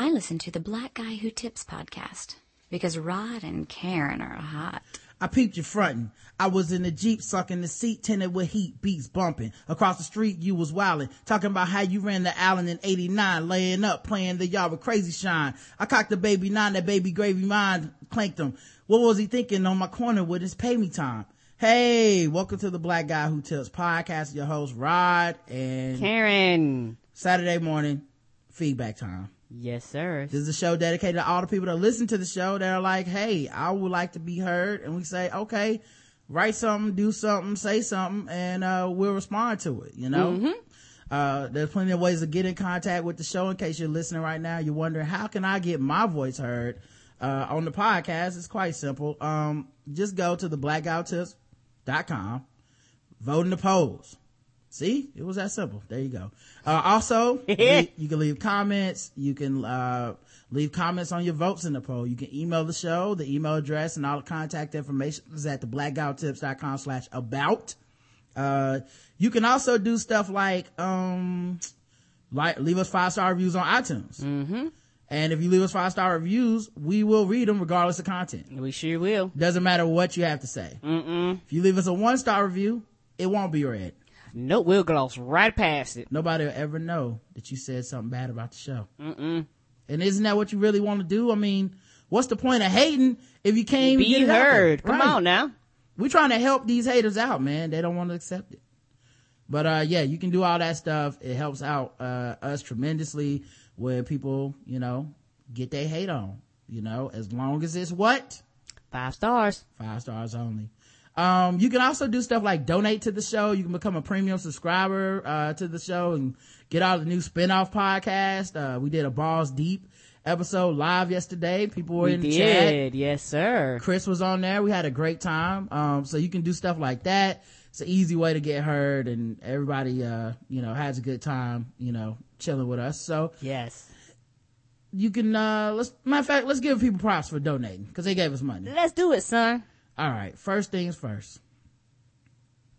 I listen to the Black Guy Who Tips podcast because Rod and Karen are hot. I peeped you frontin'. I was in the Jeep sucking the seat tinted with heat beats bumping. Across the street you was wildin', talking about how you ran the Allen in 89, laying up, playing the yard with crazy shine. I cocked the baby nine, that baby gravy mine, clanked him. What was he thinking on my corner with his pay me time? Hey, welcome to the Black Guy Who Tips podcast. Your host Rod and Karen. Saturday morning feedback time. Yes, sir. This is a show dedicated to all the people that listen to the show that are like, hey, I would like to be heard. And we say, okay, write something, do something, say something, and uh, we'll respond to it, you know? Mm-hmm. Uh, there's plenty of ways to get in contact with the show in case you're listening right now. You're wondering, how can I get my voice heard? Uh, on the podcast, it's quite simple. Um, just go to the blackguywhotips.com, vote in the polls. See, it was that simple. There you go. Uh, also, you, you, can leave comments. You can, uh, leave comments on your votes in the poll. You can email the show. The email address and all the contact information is at the blackguywhotips.com slash about. Uh, you can also do stuff like, um, like, leave us five star reviews on iTunes. Mm-hmm. And if you leave us five star reviews, we will read them regardless of content. We sure will. Doesn't matter what you have to say. Mm-mm. If you leave us a one star review, it won't be read. Nope, we'll gloss right past it. Nobody will ever know that you said something bad about the show. Mm-mm. And isn't that what you really want to do? I mean, what's the point of hating if you can't Be get it out there? heard. Come Right. on now. We're trying to help these haters out, man. They don't want to accept it. But, uh, yeah, you can do all that stuff. It helps out, uh, us tremendously when people, you know, get their hate on, you know, as long as it's what? Five stars. Five stars only. Um, you can also do stuff like donate to the show. You can become a premium subscriber, uh, to the show and get all the new spin-off podcast. Uh, we did a balls deep episode live yesterday. People were We in the chat. Yes, sir. Chris was on there. We had a great time. Um, so you can do stuff like that. It's an easy way to get heard and everybody, uh, you know, has a good time, you know, chilling with us. So Yes. you can, uh, let's, matter of fact, let's give people props for donating because they gave us money. Let's do it, son. All right. First things first.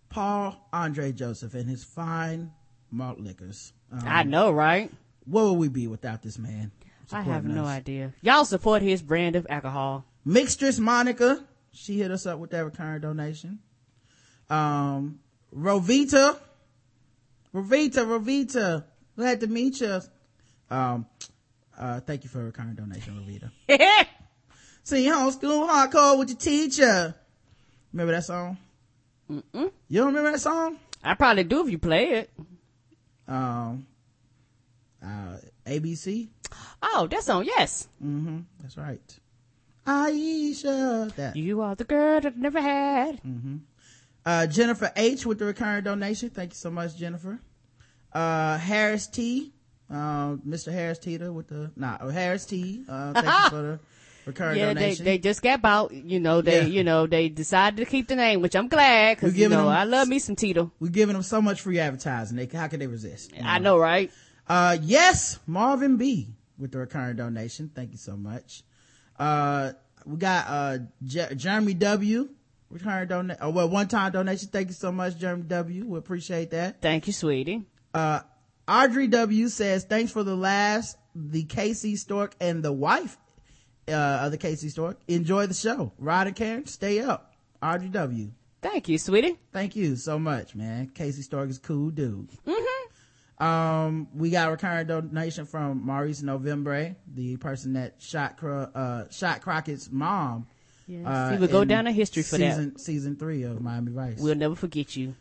Paul Andre Joseph and his fine malt liquors. Um, I know, right? What would we be without this man? I have supporting no idea. Y'all support his brand of alcohol. Mixtress Monica. She hit us up with that recurring donation. Um, Rovita. Rovita, Rovita. Glad to meet you. Um, uh, thank you for a recurring donation, Rovita. See, your homeschool hardcore with your teacher. Remember that song? Mm-mm. You don't remember that song? I probably do if you play it. Um, uh, ABC. Oh, that song, yes. Mm-hmm. That's right. Aisha. That. You are the girl that I never had. Mm-hmm. Uh, Jennifer H with the recurring donation. Thank you so much, Jennifer. Uh, Harris T, uh, Mr. Harris Teeter with the, nah, Harris T, uh, thank you for the recurring Yeah, they, donation. they just got out. You know, they, Yeah. you know, they decided to keep the name, which I'm glad because you know them- I love me some Tito. We're giving them so much free advertising. They, how could they resist? you I know, right? Uh, yes, Marvin B with the recurring donation. Thank you so much. Uh, we got, uh, J- Jeremy W. Recurring donation. Oh, well, one time donation. Thank you so much, Jeremy W. We appreciate that. Thank you, sweetie. Uh, Audrey W says, thanks for the last, the Casey Stork and the wife, uh, of the Casey Stork. Enjoy the show. Rod and Karen, stay up. Audrey W. Thank you, sweetie. Thank you so much, man. Casey Stork is cool dude. Um, we got a recurring donation from Maurice Novembre, the person that shot, Cro- uh, shot Crockett's mom. Yes. uh, he would go down in history for season, Season three of Miami Vice. We'll never forget you.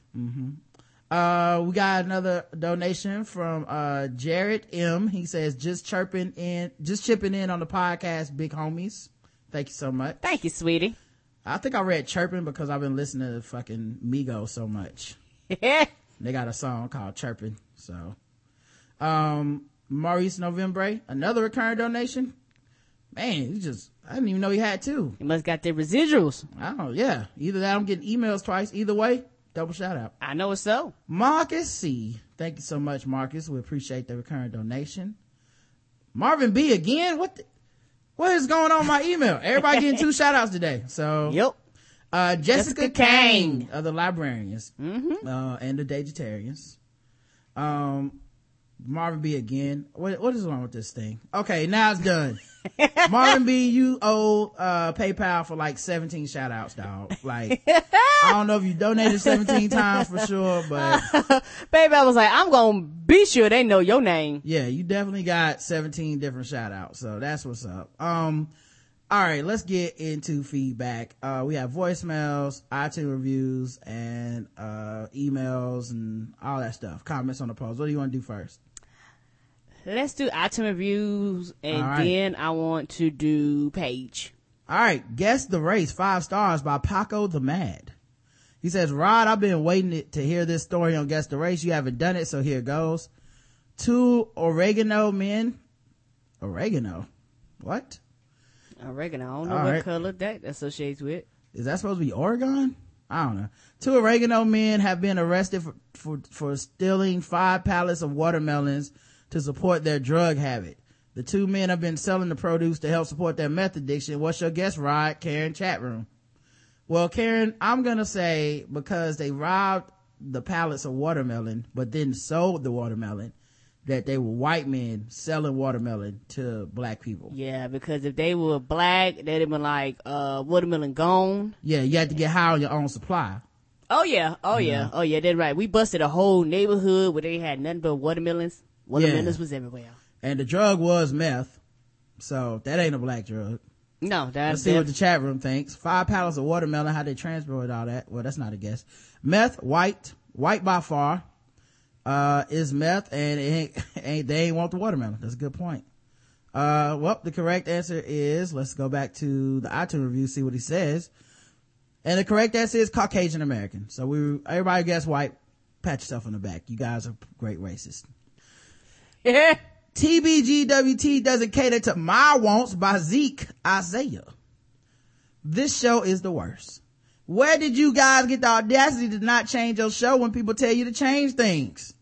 Uh, we got another donation from, uh, Jared M. He says, just chirping in, just chipping in on the podcast, big homies. Thank you so much. Thank you, sweetie. I think I read chirping because I've been listening to fucking Migos so much. They got a song called Chirping. So, um, Maurice Novembre, another recurring donation. Man, you just, I didn't even know he had two. He must got their residuals. Oh. Yeah. Either that, I'm getting emails twice. Either way, double shout out. I know it's so. Marcus C. Thank you so much, Marcus. We appreciate the recurring donation. Marvin B again. What the, what is going on my email? Everybody getting two shout outs today. So, Yep. uh, Jessica, Jessica Kang Kang. of the librarians, Mm-hmm. uh, and the Vegetarians. Um, Marvin B again. What, what is wrong with this thing? Okay, now it's done. Marvin B, you owe, uh, PayPal for like 17 shout outs, dog. Like, I don't know if you donated 17 times for sure, but I was like, I'm gonna be sure they know your name. yeah, you definitely got 17 different shout outs. So that's what's up. Um, all right, let's get into feedback. Uh, we have voicemails, iTunes reviews, and, uh, emails and all that stuff. Comments on the post. What do you want to do first? Let's do iTunes reviews and right. then I want to do page. All right, guess the race, five stars by Paco the Mad. He says, Rod, I've been waiting to- to hear this story on Guess the Race. You haven't done it, so here goes. Two oregano men. Oregano? What? Oregano. I don't know All what right. color that associates with. Is that supposed to be Oregon? I don't know. Two oregano men have been arrested for, for, for stealing five pallets of watermelons to support their drug habit. The two men have been selling the produce to help support their meth addiction. What's your guess, Rod? Karen chat room. Well, Karen, I'm gonna say because they robbed the pallets of watermelon, but then sold the watermelon, that they were white men selling watermelon to black people. Yeah, because if they were black, they'd have been like, uh, watermelon gone. Yeah, you had to get high on your own supply. Oh yeah, oh yeah, oh yeah, they're right. We busted a whole neighborhood where they had nothing but watermelons. Watermelons Yeah. was everywhere. And the drug was meth. So that ain't a black drug. No, Let's that's see what the chat room thinks. Five pallets of watermelon, how they transport all that. Well, that's not a guess. Meth, white, white by far, uh, is meth and it ain't, ain't, they ain't want the watermelon. That's a good point. Uh, well, the correct answer is, let's go back to the iTunes review, see what he says. And the correct answer is Caucasian American. So we, everybody guess white. Pat yourself on the back. You guys are great racists. TBGWT doesn't cater to my wants by Zeke Isaiah. This show is the worst. Where did you guys get the audacity to not change your show when people tell you to change things?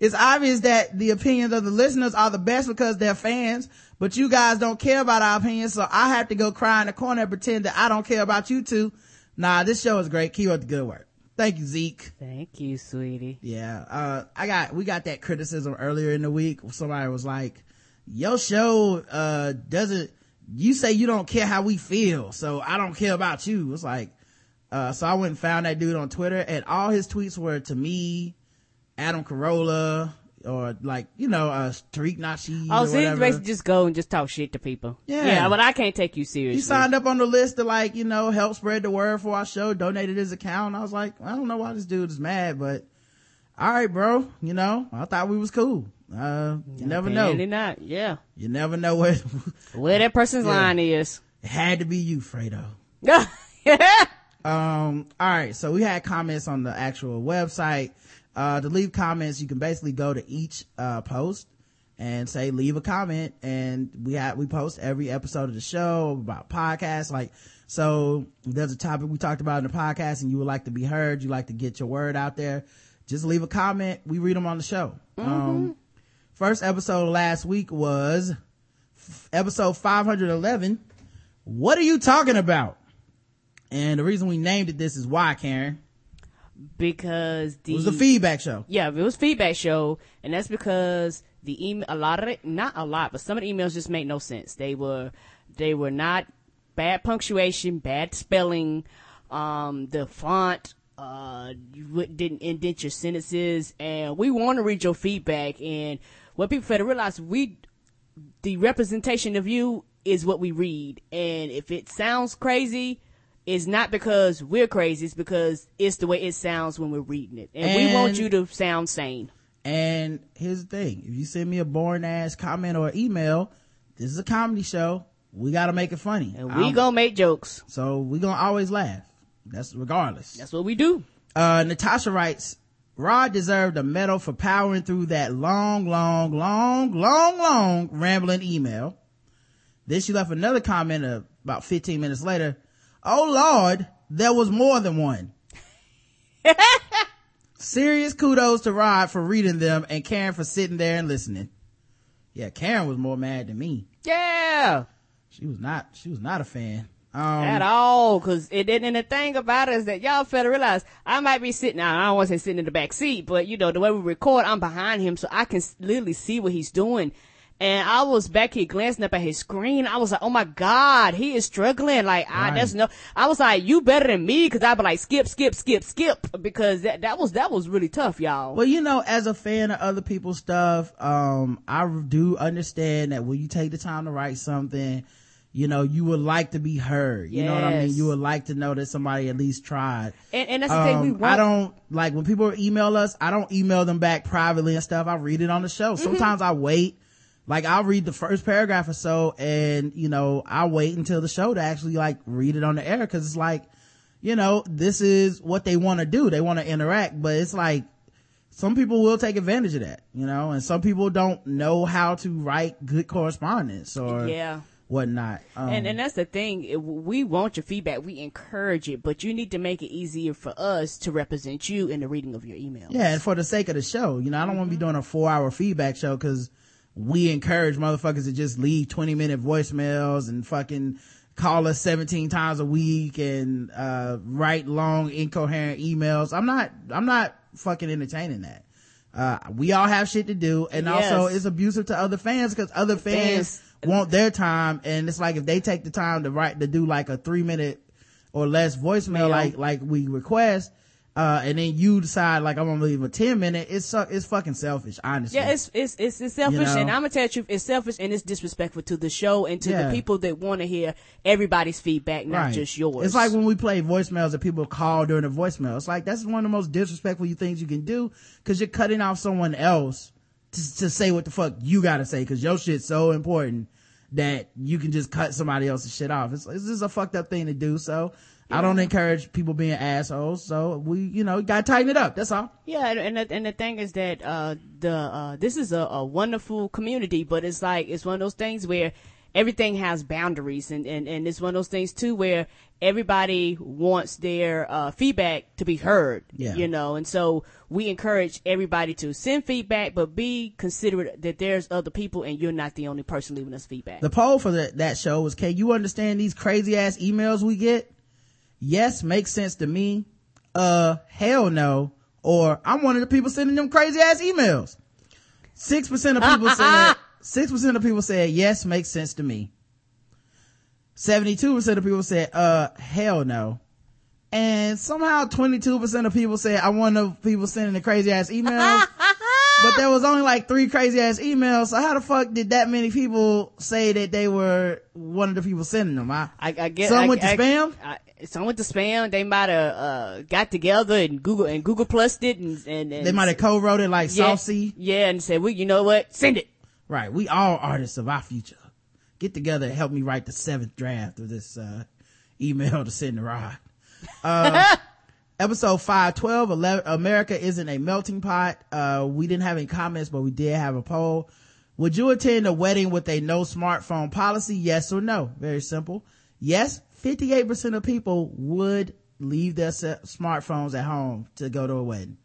It's obvious that the opinions of the listeners are the best because they're fans, but you guys don't care about our opinions, so I have to go cry in the corner and pretend that I don't care about you two. Nah, this show is great. Keep up the good work. Thank you, Zeke. Thank you, sweetie. Yeah, uh, I got, we got that criticism earlier in the week. Somebody was like, your show, uh, doesn't, you say you don't care how we feel, so I don't care about you. It's like, uh, so I went and found that dude on Twitter and all his tweets were to me, Adam Carolla, or like, you know, uh, Tariq Nasheed Oh, so he's basically just go and just talk shit to people. Yeah. yeah, but I can't take you seriously. He signed up on the list to like, you know, help spread the word for our show, donated his account. I was like, I don't know why this dude is mad, but all right, bro. You know, I thought we was cool. Uh, you never know. Not. Yeah, You never know what, where that person's Yeah. line is. it had to be you, Fredo. yeah. Um, all right. So we had comments on the actual website. Uh, to leave comments, you can basically go to each, uh, post and say, leave a comment. And we have, we post every episode of the show about podcasts. Like, so there's a topic we talked about in the podcast and you would like to be heard. You like to get your word out there. Just leave a comment. We read them on the show. Um, first episode last week was f- episode 511. What are you talking about? And the reason we named it this is why, Karen. Because the It was a feedback show. yeah, it was feedback show, and that's because the email, a lot of it, not a lot, but some of the emails just made no sense. They were, they were not bad punctuation, bad spelling, um, the font, uh, you didn't indent your sentences, and we want to read your feedback. And what people fail to realize, we, the representation of you is what we read, and if it sounds crazy. It's not because we're crazy, it's because it's the way it sounds when we're reading it. And, we want you to sound sane. And here's the thing. If you send me a boring ass comment or email, this is a comedy show. We gotta make it funny. And we I'm- gonna make jokes. so we gonna always laugh. That's regardless. That's what we do. Uh, Natasha writes, Rod deserved a medal for powering through that long, long, long, long, long rambling email. Then she left another comment uh, about 15 minutes later. Oh Lord, there was more than one. Serious kudos to Rod for reading them and Karen for sitting there and listening. Yeah, Karen was more mad than me. Yeah. She was not, she was not a fan. Um, at all. Cause it didn't, and the thing about it is that y'all to realize I might be sitting. Now, I don't want to say sitting in the back seat, but you know the way we record, I'm behind him, so I can literally see what he's doing. And I was back here glancing up at his screen. I was like, oh my God, he is struggling. Like, I, Right. that's no, I was like, you better than me. Cause I'd be like, skip, skip, skip, skip. Because that, that was, that was really tough, y'all. Well, you know, as a fan of other people's stuff, um, I do understand that when you take the time to write something, you know, you would like to be heard. You know what I mean? You would like to know that somebody at least tried. and, and that's the thing we Um, want. I don't like when people email us. I don't email them back privately and stuff. I read it on the show. Mm-hmm. Sometimes I wait. Like I'll read the first paragraph or so, and you know I'll wait until the show to actually like read it on the air because it's like, you know, this is what they want to do. They want to interact, but it's like some people will take advantage of that, you know, and some people don't know how to write good correspondence or yeah. whatnot. Um, And and that's the thing. We want your feedback. We encourage it, but you need to make it easier for us to represent you in the reading of your email. Yeah, and for the sake of the show, you know, I don't want to be doing a four hour feedback show because we encourage motherfuckers to just leave 20 minute voicemails and fucking call us 17 times a week and, uh, write long incoherent emails. I'm not, I'm not fucking entertaining that. Uh, we all have shit to do and also it's abusive to other fans because other fans Fans- want their time and it's like if they take the time to write, to do like a three minute or less voicemail Mail. like, like we request, uh, and then you decide like I'm gonna leave a 10 minute, it's, it's fucking selfish, honestly. Yeah, it's it's it's, it's selfish, You know? and I'm gonna tell you, it's selfish and it's disrespectful to the show and to Yeah. the people that want to hear everybody's feedback, not Right. just yours. It's like when we play voicemails that people call during the voicemail. It's like that's one of the most disrespectful things you can do because you're cutting off someone else to, to say what the fuck you gotta say because your shit's so important that you can just cut somebody else's shit off. It's, it's just a fucked up thing to do. So I don't encourage people being assholes. So we, you know, gotta tighten it up. That's all. Yeah, and and the, and the thing is that uh the uh this is a, a wonderful community, but it's like it's one of those things where everything has boundaries, and and and it's one of those things too where everybody wants their uh feedback to be heard. Yeah. you know, and so we encourage everybody to send feedback, but be considerate that there's other people, and you're not the only person leaving us feedback. The poll for that, that show was, can you understand these crazy ass emails we get? Yes, makes sense to me. Uh, hell no. Or I'm one of the people sending them crazy ass emails. 6% of people said, 6% of people said, yes, makes sense to me. 72% of people said, uh, hell no. And somehow 22% of people said, I want the people sending the crazy ass emails. But there was only like three crazy ass emails. So how the fuck did that many people say that they were one of the people sending them? I, I, I get Some I, went to I- spam? I, some went to spam. They might have uh, got together and Google and Google Plus it, and, and, and they might have co-wrote it like yeah, Saucy. yeah, and said, "Well, you know what? Send it." Right. We all artists of our future. Get together and help me write the seventh draft of this, uh, email to send to Rod. Uh, episode 512, 11, America isn't a melting pot. Uh, we didn't have any comments, but we did have a poll. Would you attend a wedding with a no smartphone policy? Yes or no? Very simple. Yes, 58% of people would leave their smartphones at home to go to a wedding.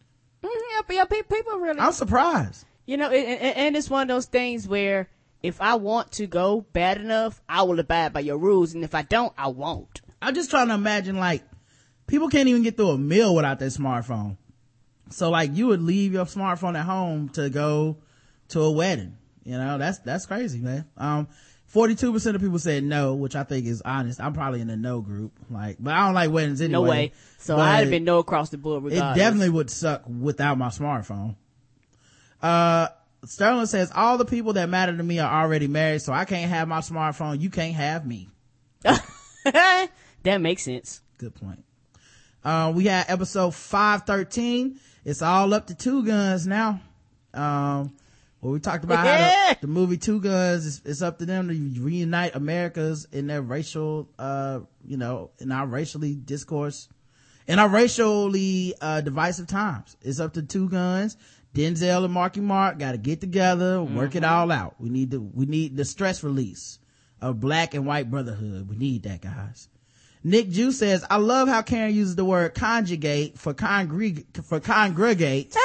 Mhm, Yeah, yeah, pe- people really, I'm surprised. you know, and it's one of those things where if I want to go bad enough, I will abide by your rules, and if I don't, I won't. I'm just trying to imagine like people can't even get through a meal without their smartphone. So like you would leave your smartphone at home to go to a wedding. You know, that's, that's crazy, man. Um, 42% of people said no, which I think is honest. I'm probably in the no group. Like, but I don't like weddings anyway. No way. So I'd have been no across the board. It definitely would suck without my smartphone. Uh, Sterling says all the people that matter to me are already married, so I can't have my smartphone. You can't have me. that makes sense. Good point. Uh, we had episode 513. It's all up to two guns now. Um, well, we talked about how the, the movie Two Guns, it's, it's up to them to reunite Americas in their racial, uh, you know, in our racially discourse, in our racially, uh, divisive times. It's up to Two Guns. Denzel and Marky Mark got to get together, work it all out. We need to, we need the stress release of black and white brotherhood. We need that, guys. Nick Jew says, I love how Karen uses the word conjugate for congreg- for congregate.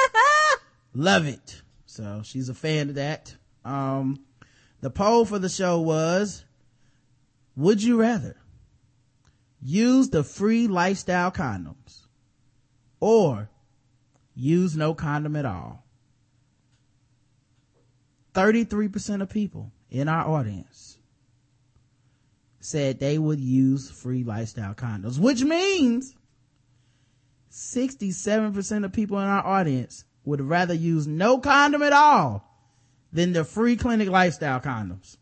love it. So she's a fan of that. Um, the poll for the show was, would you rather use the free lifestyle condoms or use no condom at all. 33% of people in our audience said they would use free lifestyle condoms, which means 67% of people in our audience would rather use no condom at all than the free clinic lifestyle condoms.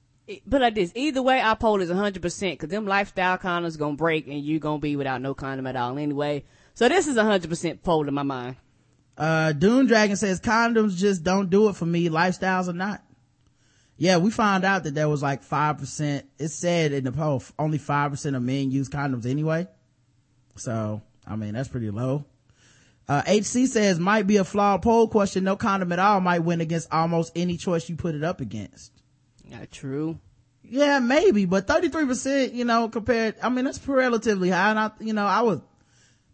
But like this, either way, our poll is 100% because them lifestyle condoms gonna break and you gonna be without no condom at all anyway. So this is 100% poll in my mind. Uh, Dune Dragon says condoms just don't do it for me. Lifestyles are not. Yeah, we found out that there was like 5%. It said in the poll, only 5% of men use condoms anyway. So, I mean, that's pretty low. Uh, HC says might be a flawed poll question. No condom at all might win against almost any choice you put it up against. Not true. Yeah, maybe, but 33%, you know, compared, I mean, that's relatively high. And I, you know, I would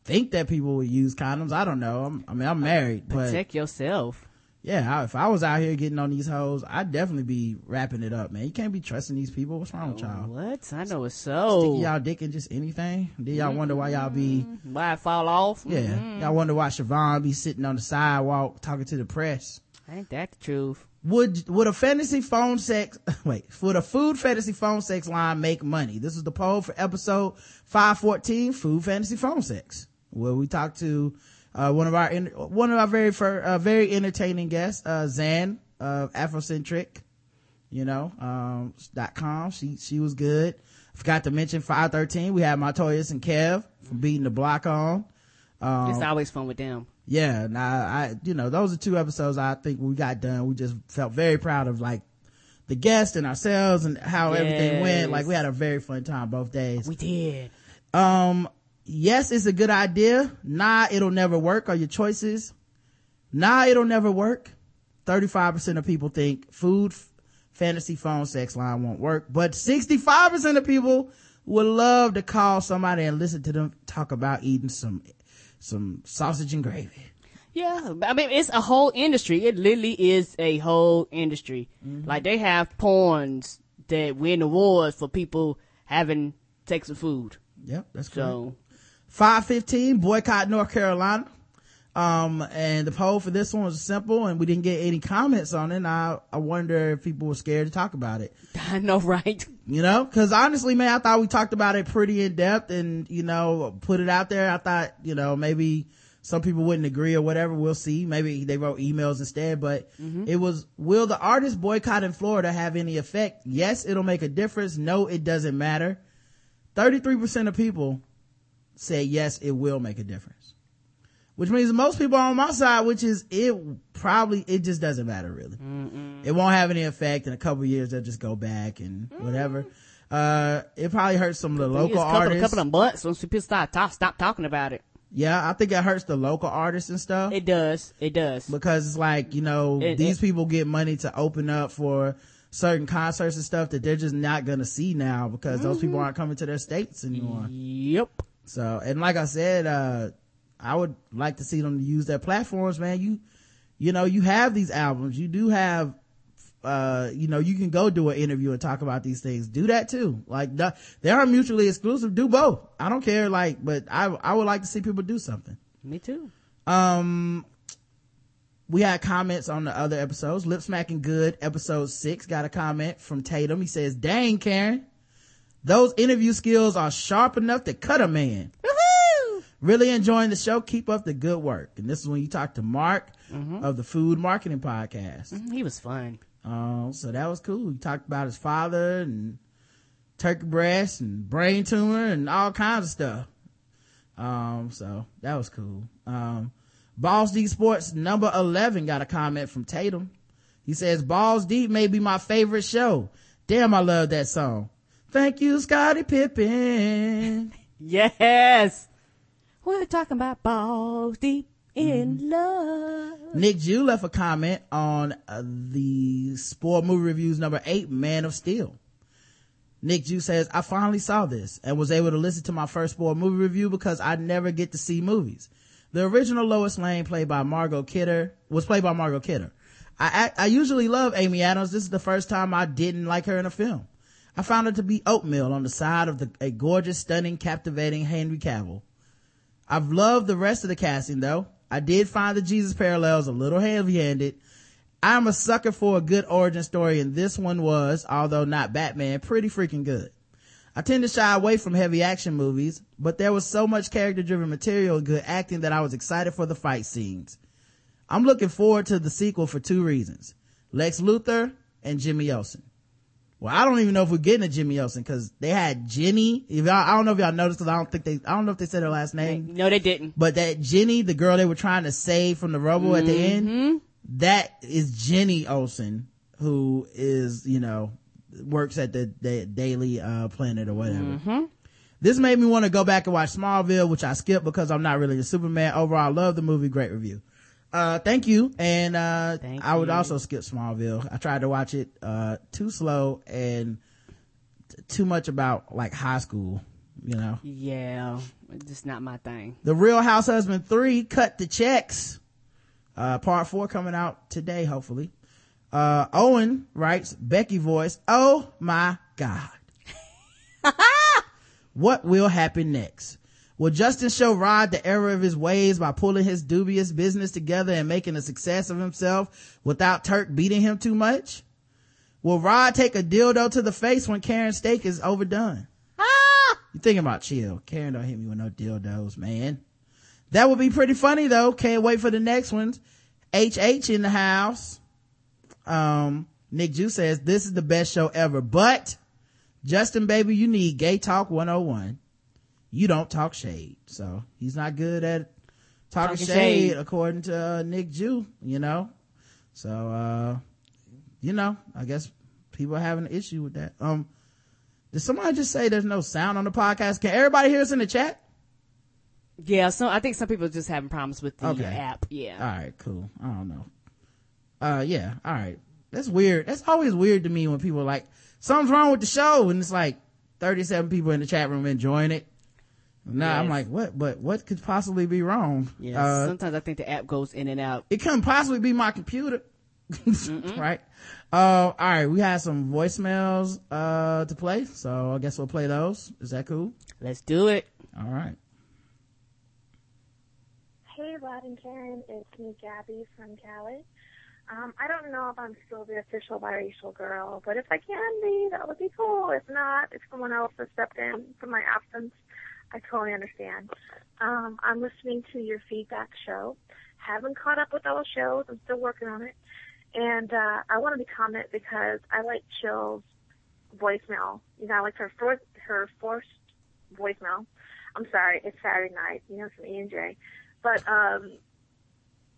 think that people would use condoms. I don't know. I'm, i mean, I'm married, but protect yourself. Yeah, if I was out here getting on these hoes, I'd definitely be wrapping it up, man. You can't be trusting these people. What's wrong with y'all? What? I know it's so. Stick y'all dick in just anything. Did y'all mm-hmm. wonder why y'all be? Mm-hmm. Why it fall off? Yeah, mm-hmm. y'all wonder why Siobhan be sitting on the sidewalk talking to the press. Ain't that the truth? Would would a fantasy phone sex wait would a food fantasy phone sex line make money? This is the poll for episode five fourteen, food fantasy phone sex, where we talked to uh, one of our one of our very fir- uh, very entertaining guests, uh, Zan of Afrocentric, you know, um, dot com. She she was good. Forgot to mention five thirteen. We had Montoyas and Kev from beating the block on. Um, it's always fun with them yeah now i you know those are two episodes i think we got done we just felt very proud of like the guests and ourselves and how yes. everything went like we had a very fun time both days we did um yes it's a good idea nah it'll never work are your choices nah it'll never work 35% of people think food fantasy phone sex line won't work but 65% of people would love to call somebody and listen to them talk about eating some some sausage and gravy. Yeah, I mean it's a whole industry. It literally is a whole industry. Mm-hmm. Like they have porns that win awards for people having sex with food. Yep, that's so. Five fifteen boycott North Carolina. Um, and the poll for this one was simple and we didn't get any comments on it. And I, I wonder if people were scared to talk about it. I know, right? You know, cause honestly, man, I thought we talked about it pretty in depth and, you know, put it out there. I thought, you know, maybe some people wouldn't agree or whatever. We'll see. Maybe they wrote emails instead, but mm-hmm. it was, will the artist boycott in Florida have any effect? Yes, it'll make a difference. No, it doesn't matter. 33% of people say yes, it will make a difference which means most people on my side, which is it probably, it just doesn't matter really. Mm-mm. It won't have any effect in a couple years. They'll just go back and mm. whatever. Uh, it probably hurts some of the local couple, artists. A couple of months once people start talk, stop talking about it. Yeah, I think it hurts the local artists and stuff. It does. It does. Because it's like, you know, it, these it, people get money to open up for certain concerts and stuff that they're just not gonna see now because mm-hmm. those people mm-hmm. aren't coming to their states anymore. Yep. So, and like I said, uh, I would like to see them use their platforms, man. You, you know, you have these albums. You do have, uh, you know, you can go do an interview and talk about these things. Do that too. Like, they are mutually exclusive. Do both. I don't care. Like, but I, I would like to see people do something. Me too. Um, we had comments on the other episodes. Lip smacking good. Episode six got a comment from Tatum. He says, dang, Karen, those interview skills are sharp enough to cut a man. Really enjoying the show. Keep up the good work. And this is when you talk to Mark mm-hmm. of the Food Marketing Podcast. Mm-hmm. He was fun. Oh, so that was cool. He talked about his father and turkey breast and brain tumor and all kinds of stuff. Um, so that was cool. Um, Balls Deep Sports number 11 got a comment from Tatum. He says, Balls Deep may be my favorite show. Damn, I love that song. Thank you, Scottie Pippen. yes. We're talking about balls deep in mm. love. Nick Jew left a comment on uh, the sport movie reviews number eight, Man of Steel. Nick Jew says, I finally saw this and was able to listen to my first sport movie review because I never get to see movies. The original Lois Lane played by Margot Kidder was played by Margot Kidder. I, I, I usually love Amy Adams. This is the first time I didn't like her in a film. I found it to be oatmeal on the side of the, a gorgeous, stunning, captivating Henry Cavill. I've loved the rest of the casting though. I did find the Jesus parallels a little heavy-handed. I'm a sucker for a good origin story and this one was, although not Batman, pretty freaking good. I tend to shy away from heavy action movies, but there was so much character driven material and good acting that I was excited for the fight scenes. I'm looking forward to the sequel for two reasons. Lex Luthor and Jimmy Olsen. Well, I don't even know if we're getting a Jimmy Olsen because they had Jenny. If y'all, I don't know if y'all noticed because I don't think they, I don't know if they said her last name. No, they didn't. But that Jenny, the girl they were trying to save from the rubble mm-hmm. at the end, mm-hmm. that is Jenny Olsen, who is, you know, works at the, the Daily uh, Planet or whatever. Mm-hmm. This made me want to go back and watch Smallville, which I skipped because I'm not really a Superman. Overall, I love the movie. Great review. Uh, thank you. And, uh, thank I would you. also skip Smallville. I tried to watch it, uh, too slow and t- too much about like high school, you know? Yeah. Just not my thing. The Real House Husband 3 cut the checks. Uh, part four coming out today, hopefully. Uh, Owen writes, Becky voice, oh my God. what will happen next? Will Justin show Rod the error of his ways by pulling his dubious business together and making a success of himself without Turk beating him too much? Will Rod take a dildo to the face when Karen's steak is overdone? Ah! You thinking about chill. Karen don't hit me with no dildos, man. That would be pretty funny though. Can't wait for the next ones. HH in the house. Um, Nick Jew says, this is the best show ever, but Justin baby, you need gay talk 101 you don't talk shade. So he's not good at talking, talking shade, shade, according to uh, Nick Jew, you know? So, uh, you know, I guess people are having an issue with that. Um, did somebody just say there's no sound on the podcast? Can everybody hear us in the chat? Yeah, so I think some people are just having problems with the okay. app. Yeah. All right, cool. I don't know. Uh, yeah, all right. That's weird. That's always weird to me when people are like, something's wrong with the show and it's like 37 people in the chat room enjoying it. Now yes. I'm like, what, but what could possibly be wrong? Yeah. Uh, sometimes I think the app goes in and out. It couldn't possibly be my computer. right. Uh, all right. We have some voicemails, uh, to play. So I guess we'll play those. Is that cool? Let's do it. All right. Hey, Rod and Karen. It's me, Gabby from Cali. Um, I don't know if I'm still the official biracial girl, but if I can be, that would be cool. If not, if someone else has stepped in for my absence, I totally understand. Um, I'm listening to your feedback show. Haven't caught up with all the shows. I'm still working on it. And uh, I wanted to comment because I like Chill's voicemail. You know, I like her first, her first voicemail. I'm sorry, it's Saturday night. You know, from E and J, but um,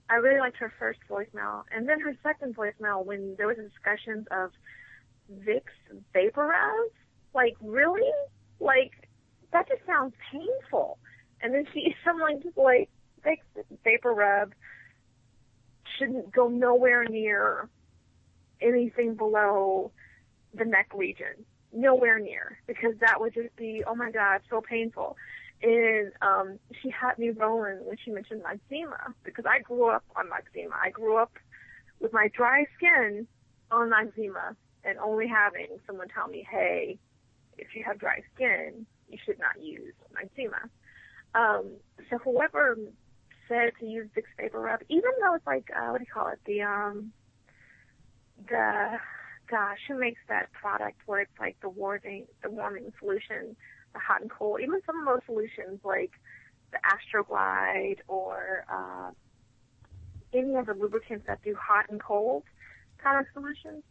I really liked her first voicemail, and then her second voicemail when there was discussions of Vicks Vaporub. Like, really? Like, that just sounds painful. And then she, someone just like, Vaporub shouldn't go nowhere near anything below the neck region. Nowhere near. Because that would just be, oh my god, so painful. And um, she had me rolling when she mentioned Noxzema. Because I grew up on Noxzema. I grew up with my dry skin on Noxzema and only having someone tell me, hey, if you have dry skin, you should not use Noxzema. Um, so whoever said to use Vicks Vaporub, even though it's like, uh, what do you call it? The, um, the, gosh, who makes that product where it's like the warming, the warming solution, the hot and cold, even some of those solutions like the Astroglide or, uh, any of the lubricants that do hot and cold kind of solutions,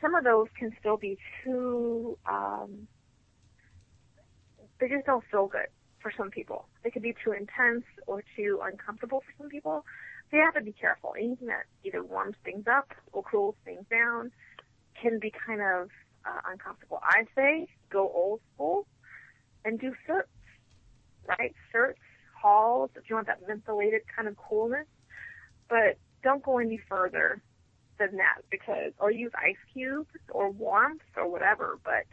some of those can still be too, um, they just don't feel good for some people. They could be too intense or too uncomfortable for some people. You have to be careful. Anything that either warms things up or cools things down can be kind of uh, uncomfortable. I say go old school and do certs, right? Certs, halls, if you want that mentholated kind of coolness. But don't go any further than that because, or use ice cubes or warmth or whatever, but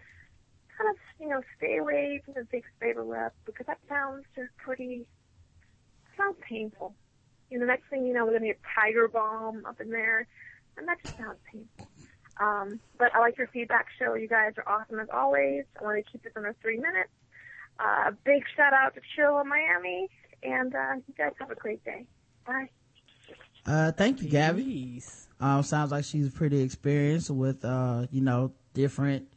kind of, you know, stay away from the Vicks Vaporub because that sounds just pretty, sounds painful. You know, next thing you know, we're going to get Tiger Balm up in there, and that just sounds painful. Um, but I like your feedback show. You guys are awesome as always. I want to keep this under three minutes. Uh, big shout out to Chill in Miami, and uh, you guys have a great day. Bye. Uh, thank you, Gabby. Um, sounds like she's pretty experienced with, uh, you know, different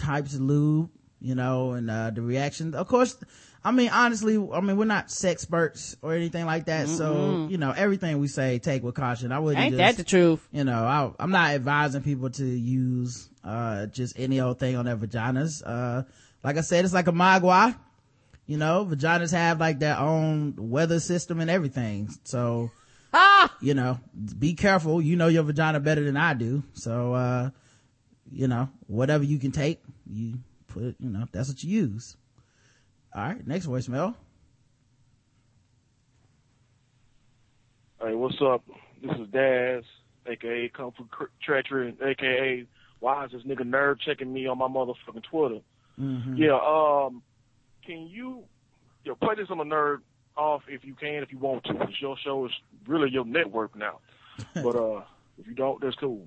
types of lube, you know, and, uh, the reactions. Of course, I mean, honestly, I mean, we're not sex experts or anything like that. So, you know, everything we say, take with caution. I wouldn't Ain't just, that the truth? you know, I, I'm not advising people to use, uh, just any old thing on their vaginas. Uh, like I said, it's like a magua. You know, vaginas have like their own weather system and everything. So, Ah! you know, be careful. You know your vagina better than I do. So, uh, you know, whatever you can take, you put, you know, that's what you use. All right. Next voicemail. Hey, what's up? This is Daz, aka Kung Fu Treachery, aka Why is this nigga nerd checking me on my motherfucking Twitter? Mm-hmm. Yeah, um, can you, yo, play this on the nerd off if you can, if you want to. 'cause Your show is really your network now. but, uh, if you don't, that's cool.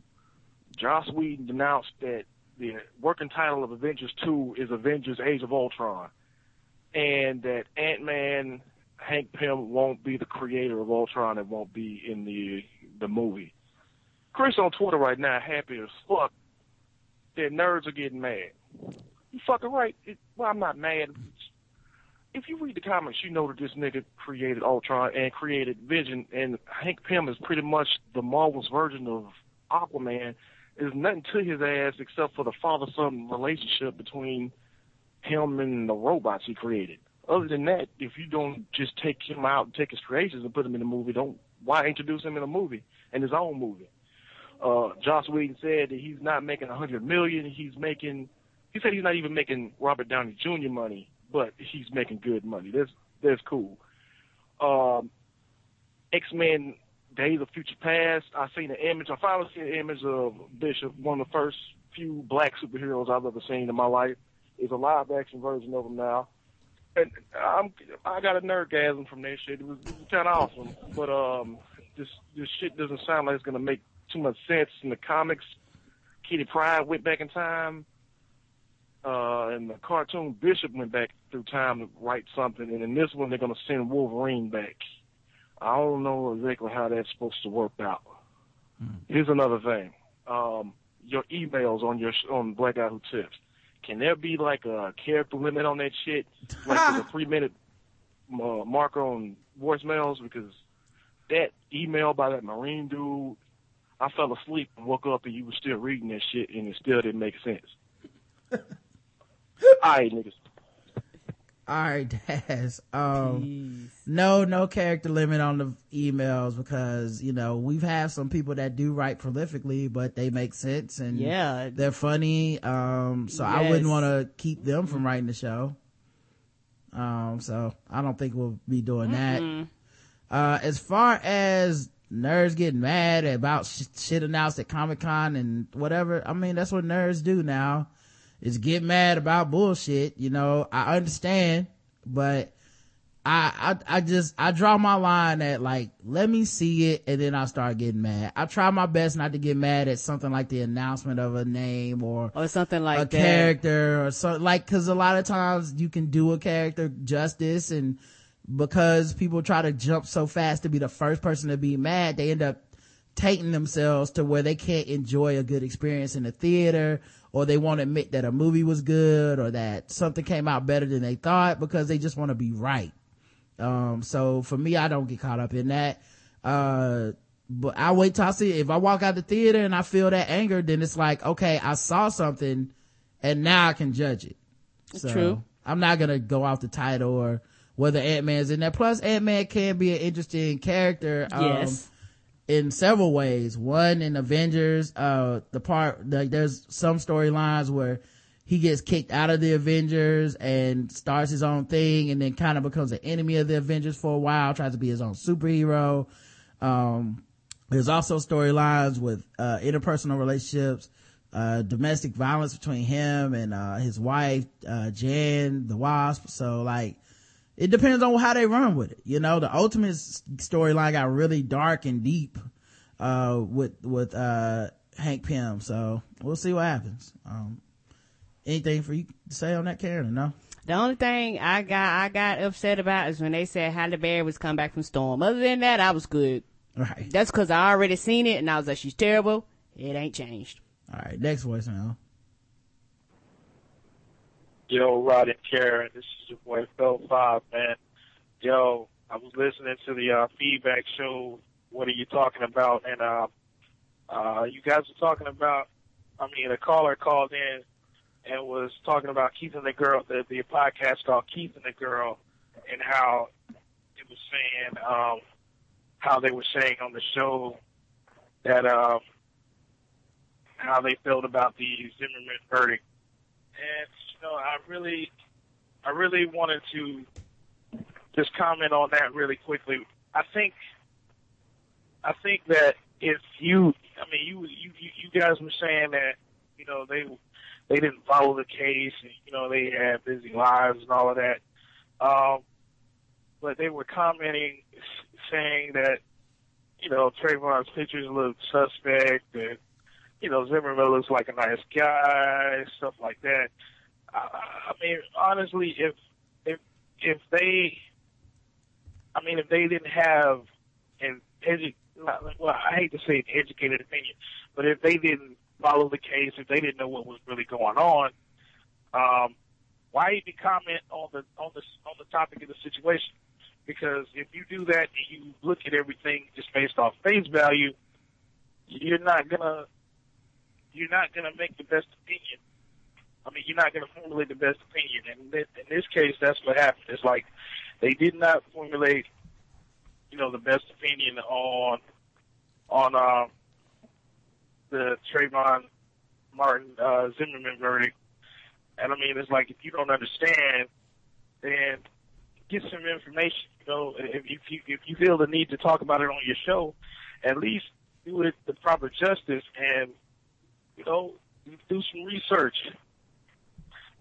Joss Whedon announced that the working title of Avengers 2 is Avengers Age of Ultron. And that Ant-Man, Hank Pym won't be the creator of Ultron and won't be in the, the movie. Chris on Twitter right now happy as fuck that nerds are getting mad. You fucking right. It, well, I'm not mad. If you read the comics, you know that this nigga created Ultron and created Vision, and Hank Pym is pretty much the Marvel's version of Aquaman. There's nothing to his ass except for the father-son relationship between him and the robots he created. Other than that, if you don't just take him out and take his creations and put him in a movie, don't why introduce him in a movie in his own movie? Uh, Joss Whedon said that he's not making a hundred million. He's making. He said he's not even making Robert Downey Jr. money, but he's making good money. That's that's cool. Um, X Men Days of Future Past. I seen an image. I finally seen an image of Bishop, one of the first few black superheroes I've ever seen in my life. It's a live action version of him now. And I'm I got a nerdgasm from that shit. It was, was kind of awesome, but um, this this shit doesn't sound like it's gonna make too much sense in the comics. Kitty Pryde went back in time, uh, and the cartoon Bishop went back through time to write something, and in this one they're gonna send Wolverine back. I don't know exactly how that's supposed to work out. Here's another thing: um, your emails on your on Black Guy Who Tips. Can there be like a character limit on that shit? Like there's a three minute uh, marker on voicemails because that email by that Marine dude, I fell asleep and woke up and you were still reading that shit and it still didn't make sense. All right, niggas. All right, Daz. Um, no, no character limit on the emails because, you know, we've had some people that do write prolifically, but they make sense and Yeah. they're funny. Um, so I wouldn't want to keep them from writing the show. Um, so I don't think we'll be doing that. Uh, as far as nerds getting mad about sh- shit announced at Comic Con and whatever, I mean, that's what nerds do now is get mad about bullshit. You know, I understand, but I, I, I just, I draw my line at like, let me see it and then I'll start getting mad. I try my best not to get mad at something like the announcement of a name or Or something like a that. character or so like because a lot of times you can do a character justice and because people try to jump so fast to be the first person to be mad they end up taking themselves to where they can't enjoy a good experience in the theater or they won't admit that a movie was good or that something came out better than they thought because they just want to be right um so for me i don't get caught up in that uh but I wait till I see it. If I walk out the theater and I feel that anger, then it's like, okay, I saw something and now I can judge it. So True. I'm not gonna go off the title or whether Ant-Man's in there. Plus Ant-Man can be an interesting character. um, Yes. In several ways. One in Avengers, uh, the part, like there's some storylines where he gets kicked out of the Avengers and starts his own thing and then kind of becomes an enemy of the Avengers for a while, tries to be his own superhero. Um, there's also storylines with, uh, interpersonal relationships, uh, domestic violence between him and, uh, his wife, uh, Jan, the Wasp. So like, it depends on how they run with it. You know, the ultimate storyline got really dark and deep, uh, with, with, uh, Hank Pym. So we'll see what happens. Um, anything for you to say on that, Karen? No? The only thing I got I got upset about is when they said Halle Berry was coming back from Storm. Other than that, I was good. Right. That's because I already seen it and I was like, she's terrible. It ain't changed. All right. Next voicemail. Yo, Rod and Karen, this is your boy Phil Five, man. Yo, I was listening to the uh, feedback show. What are you talking about? And uh, uh, you guys were talking about. I mean, a caller called in and was talking about Keith and the Girl, the, the podcast called Keith and the Girl, and how it was saying um, how they were saying on the show that um, how they felt about the Zimmerman verdict. And you know, I really, I really wanted to just comment on that really quickly. I think, I think that if you, I mean, you, you, you guys were saying that, you know, they, they didn't follow the case, and you know, they had busy lives and all of that. Um, but they were commenting, saying that, you know, Trayvon's pictures look suspect, and you know, Zimmerman looks like a nice guy, stuff like that. I, I mean, honestly, if if if they, I mean, if they didn't have an edu- well, I hate to say an educated opinion, but if they didn't follow the case, if they didn't know what was really going on, um, why even comment on the on the on the topic of the situation? Because if you do that and you look at everything just based off face value, you're not gonna you're not gonna make the best opinion. I mean, you're not gonna formulate the best opinion, and in this case, that's what happened. It's like they did not formulate, you know, the best opinion on on uh, the Trayvon Martin uh, Zimmerman verdict. And I mean, it's like if you don't understand, then get some information. You know, if you if you feel the need to talk about it on your show, at least do it the proper justice and you know do some research.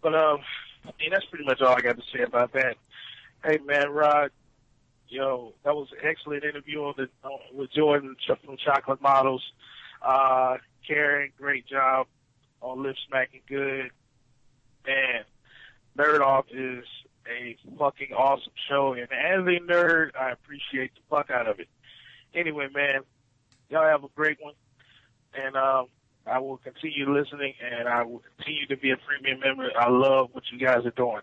But um, I mean that's pretty much all I got to say about that. Hey man, Rod, yo, that was an excellent interview on the uh, with Jordan from Chocolate Models. Uh, Karen, great job on lip smacking good. Man, Nerd Off is a fucking awesome show, and as a nerd, I appreciate the fuck out of it. Anyway, man, y'all have a great one, and um, I will continue listening, and I will continue to be a premium member. I love what you guys are doing.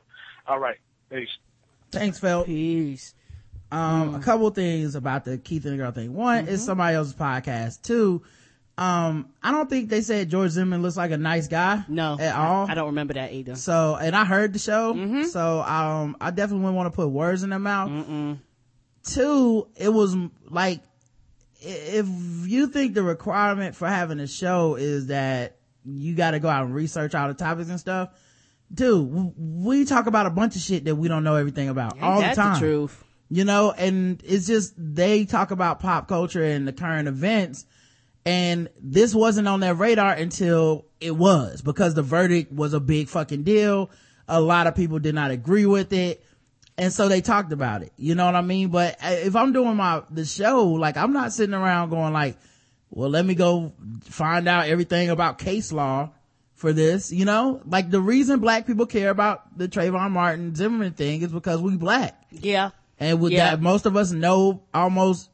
All right, peace. Thanks, Phil. Peace. Um, a couple things about the Keith and the Girl thing. One is somebody else's podcast. Two, um, I don't think they said George Zimmerman looks like a nice guy. No, at all. I, I don't remember that either. So, and I heard the show. So, um, I definitely wouldn't want to put words in their mouth. Mm-mm. Two, it was like, i- if you think the requirement for having a show is that you got to go out and research all the topics and stuff, dude, we talk about a bunch of shit that we don't know everything about Ain't all the time. truth. you know and it's just they talk about pop culture and the current events and this wasn't on their radar until it was because the verdict was a big fucking deal. A lot of people did not agree with it and so they talked about it. You know what i mean? But uh, if i'm doing my the show like i'm not sitting around going like well let me go find out everything about case law for this you know? Like the reason black people care about the Trayvon Martin Zimmerman thing is because we black. Yeah, and with Yeah. that most of us know almost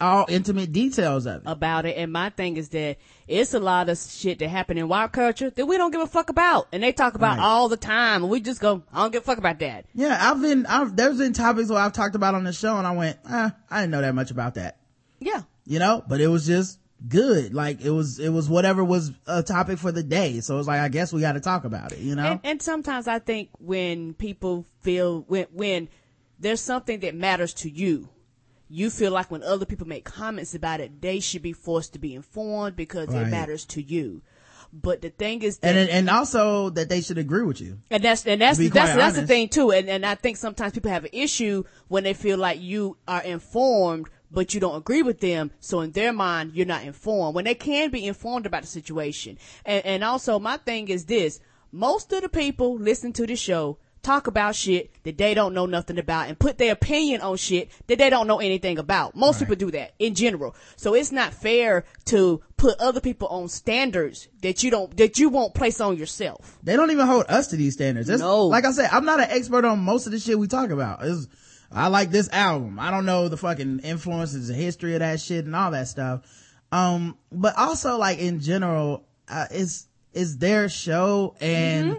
all intimate details of it. About it. And my thing is that it's a lot of shit that happen in wild culture that we don't give a fuck about, and they talk about Right. all the time, and we just go, I don't give a fuck about that. yeah i've been i've there's been topics where i've talked about on the show and i went eh, i didn't know that much about that. Yeah, you know but it was just good. Like it was it was whatever was a topic for the day. So it's like i guess we got to talk about it you know? And, and sometimes I think when people feel when when there's something that matters to you, you feel like when other people make comments about it, they should be forced to be informed because Right. it matters to you. But the thing is that and and also that they should agree with you And that's and that's that's that's the thing too. And and I think sometimes people have an issue when they feel like you are informed but you don't agree with them. So in their mind, you're not informed when they can be informed about the situation. And and also my thing is this: most of the people listening to the show talk about shit that they don't know nothing about and put their opinion on shit that they don't know anything about. Most people do that in general. So it's not fair to put other people on standards that you don't, that you won't place on yourself. They don't even hold us to these standards. It's- No. Like I said, I'm not an expert on most of the shit we talk about. It's, I like this album. I don't know the fucking influences, the history of that shit and all that stuff. Um, but also like in general, uh, it's, it's their show and Mm-hmm.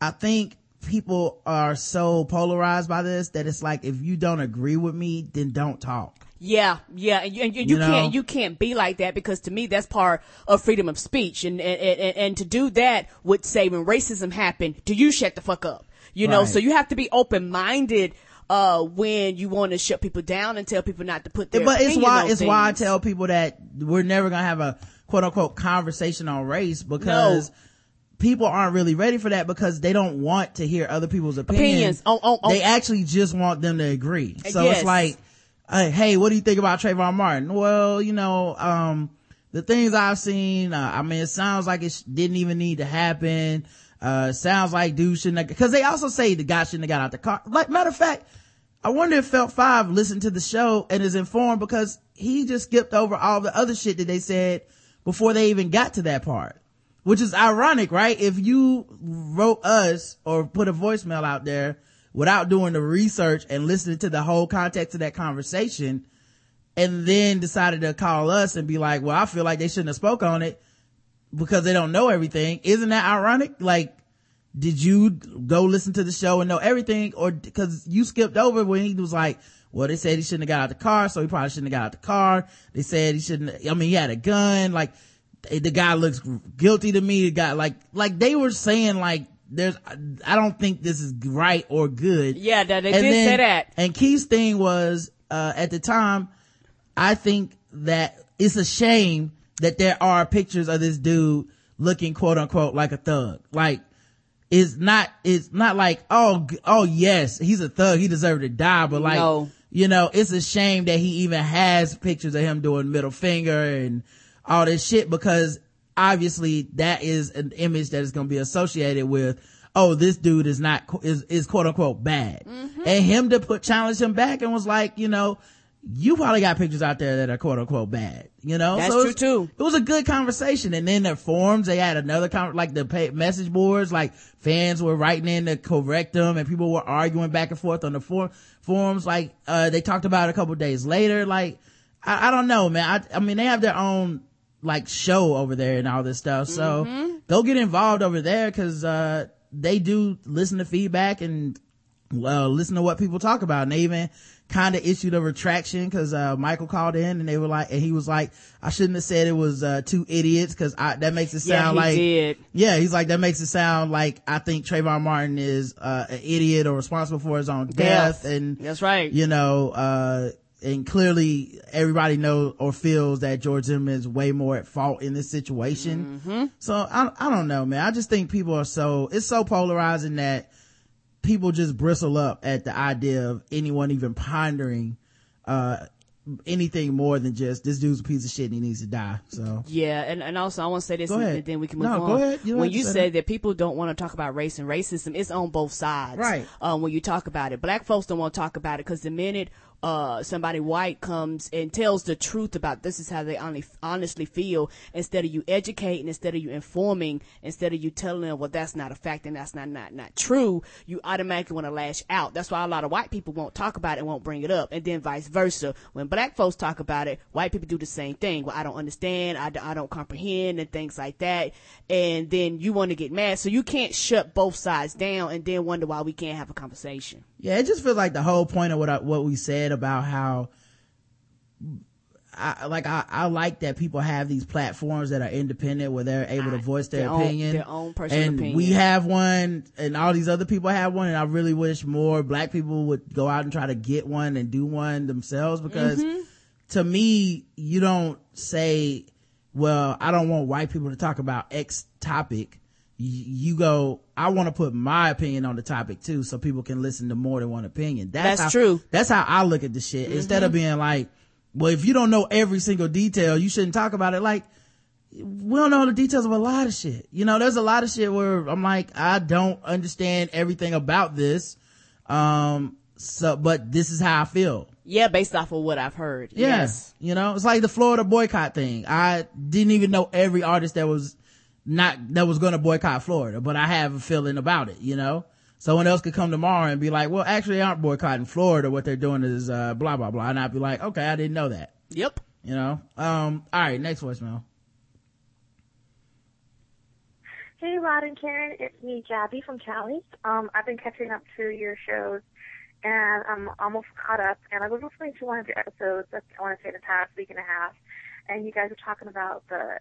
I think people are so polarized by this that it's like, if you don't agree with me, then don't talk. Yeah, yeah, and you, and you, You know? can't you can't be like that because to me that's part of freedom of speech, and and, and and to do that would say when racism happened, do you shut the fuck up? You know, Right. so you have to be open minded uh when you want to shut people down and tell people not to put their but it's why it's why I tell people that we're never gonna have a quote unquote conversation on race because people aren't really ready for that because they don't want to hear other people's opinions. Opinions on- on- on- They actually just want them to agree. So Yes. it's like, uh, hey, what do you think about Trayvon Martin? Well, you know, um, the things I've seen, uh, I mean, it sounds like it sh- didn't even need to happen. Uh, sounds like dude shouldn't have, cause they also say the guy shouldn't have got out the car. Like, matter of fact, I wonder if Phil Five listened to the show and is informed because he just skipped over all the other shit that they said before they even got to that part. Which is ironic, right? If you wrote us or put a voicemail out there without doing the research and listening to the whole context of that conversation and then decided to call us and be like, well, I feel like they shouldn't have spoke on it because they don't know everything. Isn't that ironic? Like, did you go listen to the show and know everything or because you skipped over when he was like well they said he shouldn't have got out the car so he probably shouldn't have got out the car they said he shouldn't i mean he had a gun like the guy looks guilty to me the guy like like they were saying like there's i don't think this is right or good Yeah, that they did then- say that. and Keith's thing was, uh, at the time, I think that it's a shame that there are pictures of this dude looking quote unquote like a thug. Like, it's not, it's not like, oh, oh yes, he's a thug, he deserved to die, but like, No. you know, it's a shame that he even has pictures of him doing middle finger and all this shit because obviously that is an image that is going to be associated with, oh, this dude is not, is, is quote unquote bad. Mm-hmm. And him to put, challenge him back and was like, you know, you probably got pictures out there that are quote unquote bad, you know? That's So true, too. It was a good conversation. And then the forums, they had another con like the pa message boards, like fans were writing in to correct them and people were arguing back and forth on the for- forums. Like, uh, they talked about it a couple days later. Like, I, I don't know, man. I, I mean, they have their own like show over there and all this stuff. So Mm-hmm. go get involved over there because, uh, they do listen to feedback and well, listen to what people talk about. And they even kind of issued a retraction because, uh, Michael called in and they were like, and he was like, I shouldn't have said it was, uh, two idiots because that makes it Yeah, sound he like, did. yeah, he's like, that makes it sound like I think Trayvon Martin is, uh, an idiot or responsible for his own death. Death. And, That's right. you know, uh, and clearly everybody knows or feels that George Zimmerman is way more at fault in this situation. Mm-hmm. So I, I don't know, man. I just think people are so, it's so polarizing that people just bristle up at the idea of anyone even pondering, uh, anything more than just this dude's a piece of shit and he needs to die. So Yeah, and, and also I want to say this, and, then we can move No, on. go ahead. You when you say say that. that. people don't want to talk about race and racism, it's on both sides. Right. Um, when you talk about it, black folks don't want to talk about it because the minute uh somebody white comes and tells the truth about this is how they honestly, honestly feel, instead of you educating, instead of you informing, instead of you telling them, well, that's not a fact and that's not not not true, you automatically want to lash out. That's why a lot of white people won't talk about it and won't bring it up, and then vice versa. When black folks talk about it, white people do the same thing. Well, I don't understand, I, I don't comprehend, and things like that. And then you want to get mad, so you can't shut both sides down and then wonder why we can't have a conversation. yeah, it just feels like the whole point of what I, what we said about how I like I, I like that people have these platforms that are independent where they're able to voice their, Their own- opinion. their own personal and opinion. we have one and all these other people have one and I really wish more black people would go out and try to get one and do one themselves because Mm-hmm. to me you don't say well I don't want white people to talk about X topic you go I want to put my opinion on the topic too so people can listen to more than one opinion that's, That's how, true. that's how I look at the shit. Instead Mm-hmm. of being like, well, if you don't know every single detail, you shouldn't talk about it. Like, we don't know the details of a lot of shit. You know, there's a lot of shit where I'm like, I don't understand everything about this. Um, so, but this is how I feel. Yeah, based off of what I've heard. Yeah. Yes. You know, it's like the Florida boycott thing. I didn't even know every artist that was not, that was going to boycott Florida, but I have a feeling about it, you know? Someone else could come tomorrow and be like, well, actually, they aren't boycotting Florida. What they're doing is, uh, blah, blah, blah. And I'd be like, okay, I didn't know that. Yep. You know? Um, all right, next voicemail. Hey, Rod and Karen, it's me, Gabby from Cali. Um, I've been catching up to your shows, and I'm almost caught up. And I was listening to one of your episodes. I want to say the past week and a half, and you guys were talking about the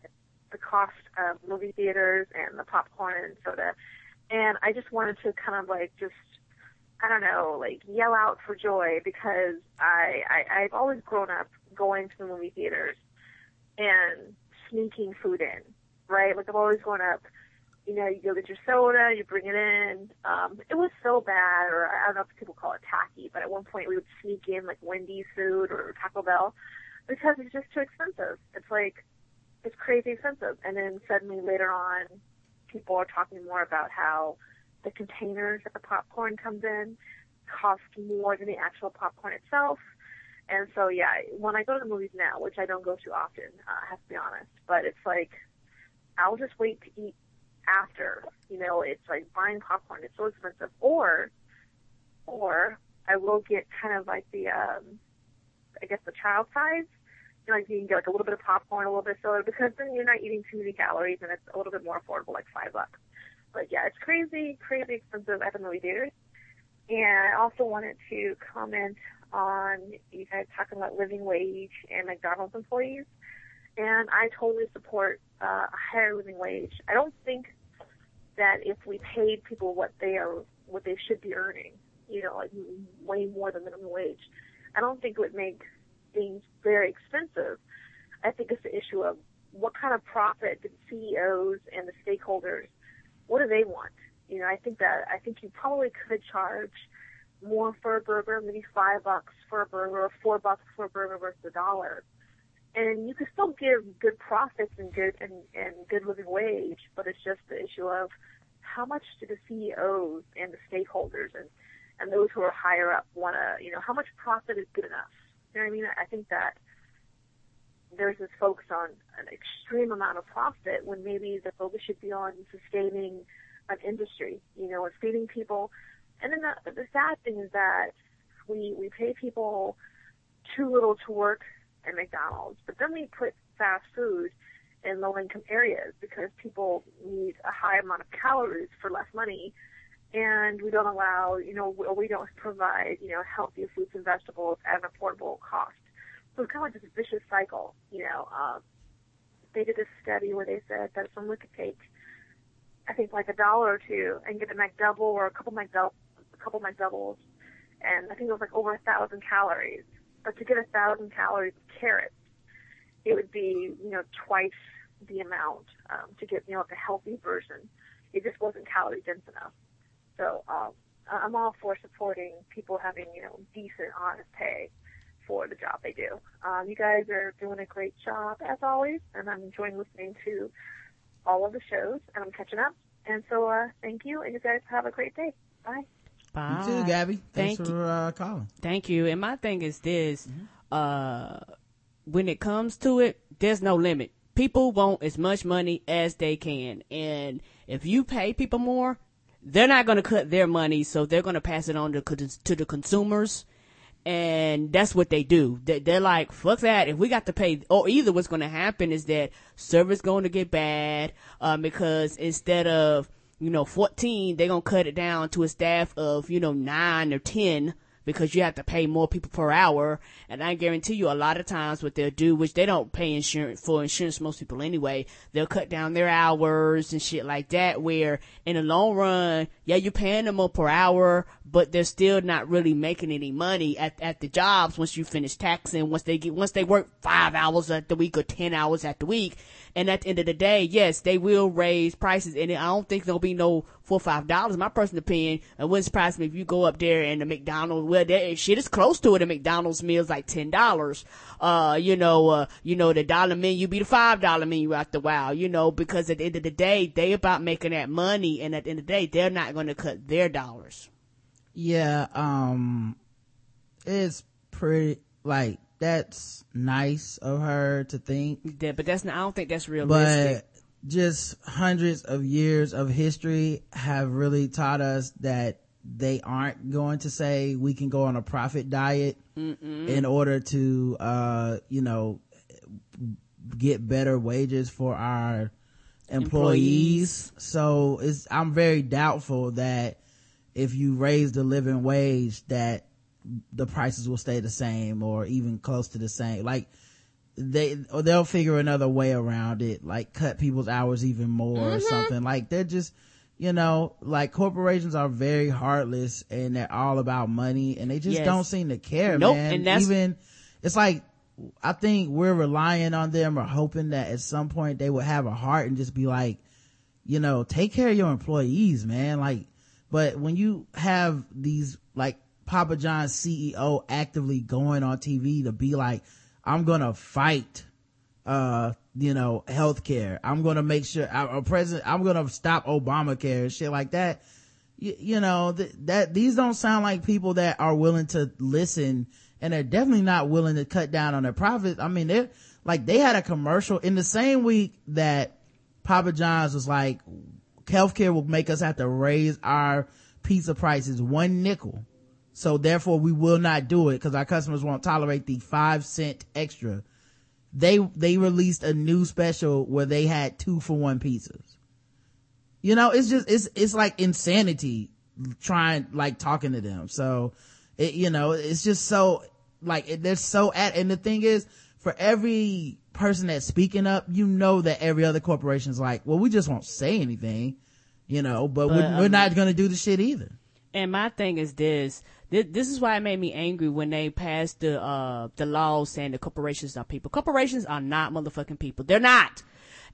the cost of movie theaters and the popcorn and soda. And I just wanted to kind of like just I don't know, like yell out for joy because I, I I've always grown up going to the movie theaters and sneaking food in, right? Like I've always grown up you know, you go get your soda, you bring it in. Um, it was so bad, or I don't know if people call it tacky, but at one point we would sneak in like Wendy's food or Taco Bell because it's just too expensive. It's like, it's crazy expensive. And then suddenly later on, people are talking more about how the containers that the popcorn comes in cost more than the actual popcorn itself. And so, yeah, when I go to the movies now, which I don't go to often, uh, I have to be honest, but it's like, I'll just wait to eat after. You know, it's like buying popcorn. It's so expensive. Or, or I will get kind of like the, um, I guess the child size. You know, like you can get like a little bit of popcorn, a little bit of soda, because then you're not eating too many calories and it's a little bit more affordable, like five bucks. But yeah, it's crazy, crazy expensive at the movie theaters. And I also wanted to comment on you guys talking about living wage and McDonald's employees. And I totally support uh, a higher living wage. I don't think that if we paid people what they are, what they should be earning, you know, like way more than minimum wage, I don't think it would make things very expensive. I think it's the issue of what kind of profit do CEOs and the stakeholders, what do they want? You know, I think that I think you probably could charge more for a burger, maybe five bucks for a burger, or four bucks for a burger versus a dollar and you can still give good profits and good and, and good living wage, but it's just the issue of how much do the CEOs and the stakeholders and and those who are higher up want to, you know, how much profit is good enough? You know what I mean? I think that there's this focus on an extreme amount of profit when maybe the focus should be on sustaining an industry, you know, and feeding people. And then the, the sad thing is that we we pay people too little to work and McDonald's. But then we put fast food in low income areas because people need a high amount of calories for less money. And we don't allow, you know, we don't provide, you know, healthy fruits and vegetables at an affordable cost. So it's kind of like this vicious cycle, you know. Um, they did a study where they said that someone could take, I think, like a dollar or two and get a McDouble or a couple McDouble, a couple McDoubles, and I think it was like over a thousand calories but to get a thousand calories of carrots, it would be, you know, twice the amount um, to get, you know, like a healthy version. It just wasn't calorie dense enough. So um, I'm all for supporting people having, you know, decent, honest pay for the job they do. Um, you guys are doing a great job as always, and I'm enjoying listening to all of the shows, and I'm catching up. And so, uh, thank you, and you guys have a great day. Bye. Bye. You too, Gabby. Thanks Thank for you. uh, calling. Thank you. And my thing is this, uh, when it comes to it, there's no limit. People want as much money as they can. And if you pay people more, they're not going to cut their money. So they're going to pass it on to, to the consumers. And that's what they do. They, they're like, fuck that. If we got to pay, or either what's going to happen is that service going to get bad, um, because instead of, you know, 14, they're going to cut it down to a staff of, you know, nine or 10 because you have to pay more people per hour. And I guarantee you a lot of times what they'll do, which they don't pay insurance for insurance most people anyway, they'll cut down their hours and shit like that where in the long run, yeah, you're paying them more per hour, but they're still not really making any money at, at the jobs once you finish taxing, once they get, once they work five hours at the week or 10 hours at the week. And at the end of the day, yes, they will raise prices and I don't think there'll be no four or five dollars. My personal opinion, it wouldn't surprise me if you go up there and the McDonald's, well, that shit is close to it. A McDonald's meal is like $10. Uh, you know, uh, you know, the dollar menu be the five dollar menu after a while, you know, because at the end of the day, they about making that money and at the end of the day, they're not going to cut their dollars. Yeah, um, it's pretty, like, that's nice of her to think. Yeah, but that's not, I don't think that's realistic. But just hundreds of years of history have really taught us that they aren't going to say we can go on a profit diet Mm-mm. in order to, uh, you know, get better wages for our employees. employees. So it's, I'm very doubtful that if you raise the living wage that the prices will stay the same or even close to the same. Like they, or they'll figure another way around it, like cut people's hours even more mm-hmm. or something. Like they're just, you know, like corporations are very heartless and they're all about money and they just yes. don't seem to care, nope. man. And that's, even, it's like, I think we're relying on them or hoping that at some point they will have a heart and just be like, you know, take care of your employees, man. Like, but when you have these like Papa John's CEO actively going on TV to be like, I'm gonna fight, uh, you know, healthcare. I'm gonna make sure a president, I'm gonna stop Obamacare and shit like that. You, you know, th- that these don't sound like people that are willing to listen and they're definitely not willing to cut down on their profits. I mean, they're like, they had a commercial in the same week that Papa John's was like, healthcare will make us have to raise our pizza prices one nickel. So therefore we will not do it because our customers won't tolerate the five cent extra. They, they released a new special where they had two for one pizzas. You know, it's just, it's, it's like insanity trying, like talking to them. So, it, you know, it's just so, like, they're so at, and the thing is, for every person that's speaking up, you know that every other corporation is like, well, we just won't say anything, you know, but, but we're, um, we're not going to do the shit either. And my thing is this, this, is why it made me angry when they passed the, uh, the laws saying that corporations are people. Corporations are not motherfucking people. They're not.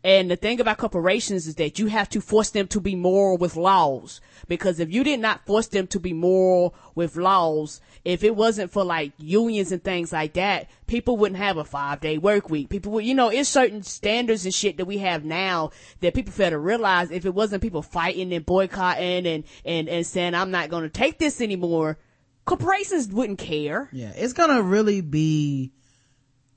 And the thing about corporations is that you have to force them to be moral with laws. Because if you did not force them to be moral with laws, if it wasn't for like unions and things like that, people wouldn't have a five day work week. People would, you know, it's certain standards and shit that we have now that people fail to realize if it wasn't people fighting and boycotting and, and, and saying, I'm not going to take this anymore, corporations wouldn't care. Yeah. It's to really be,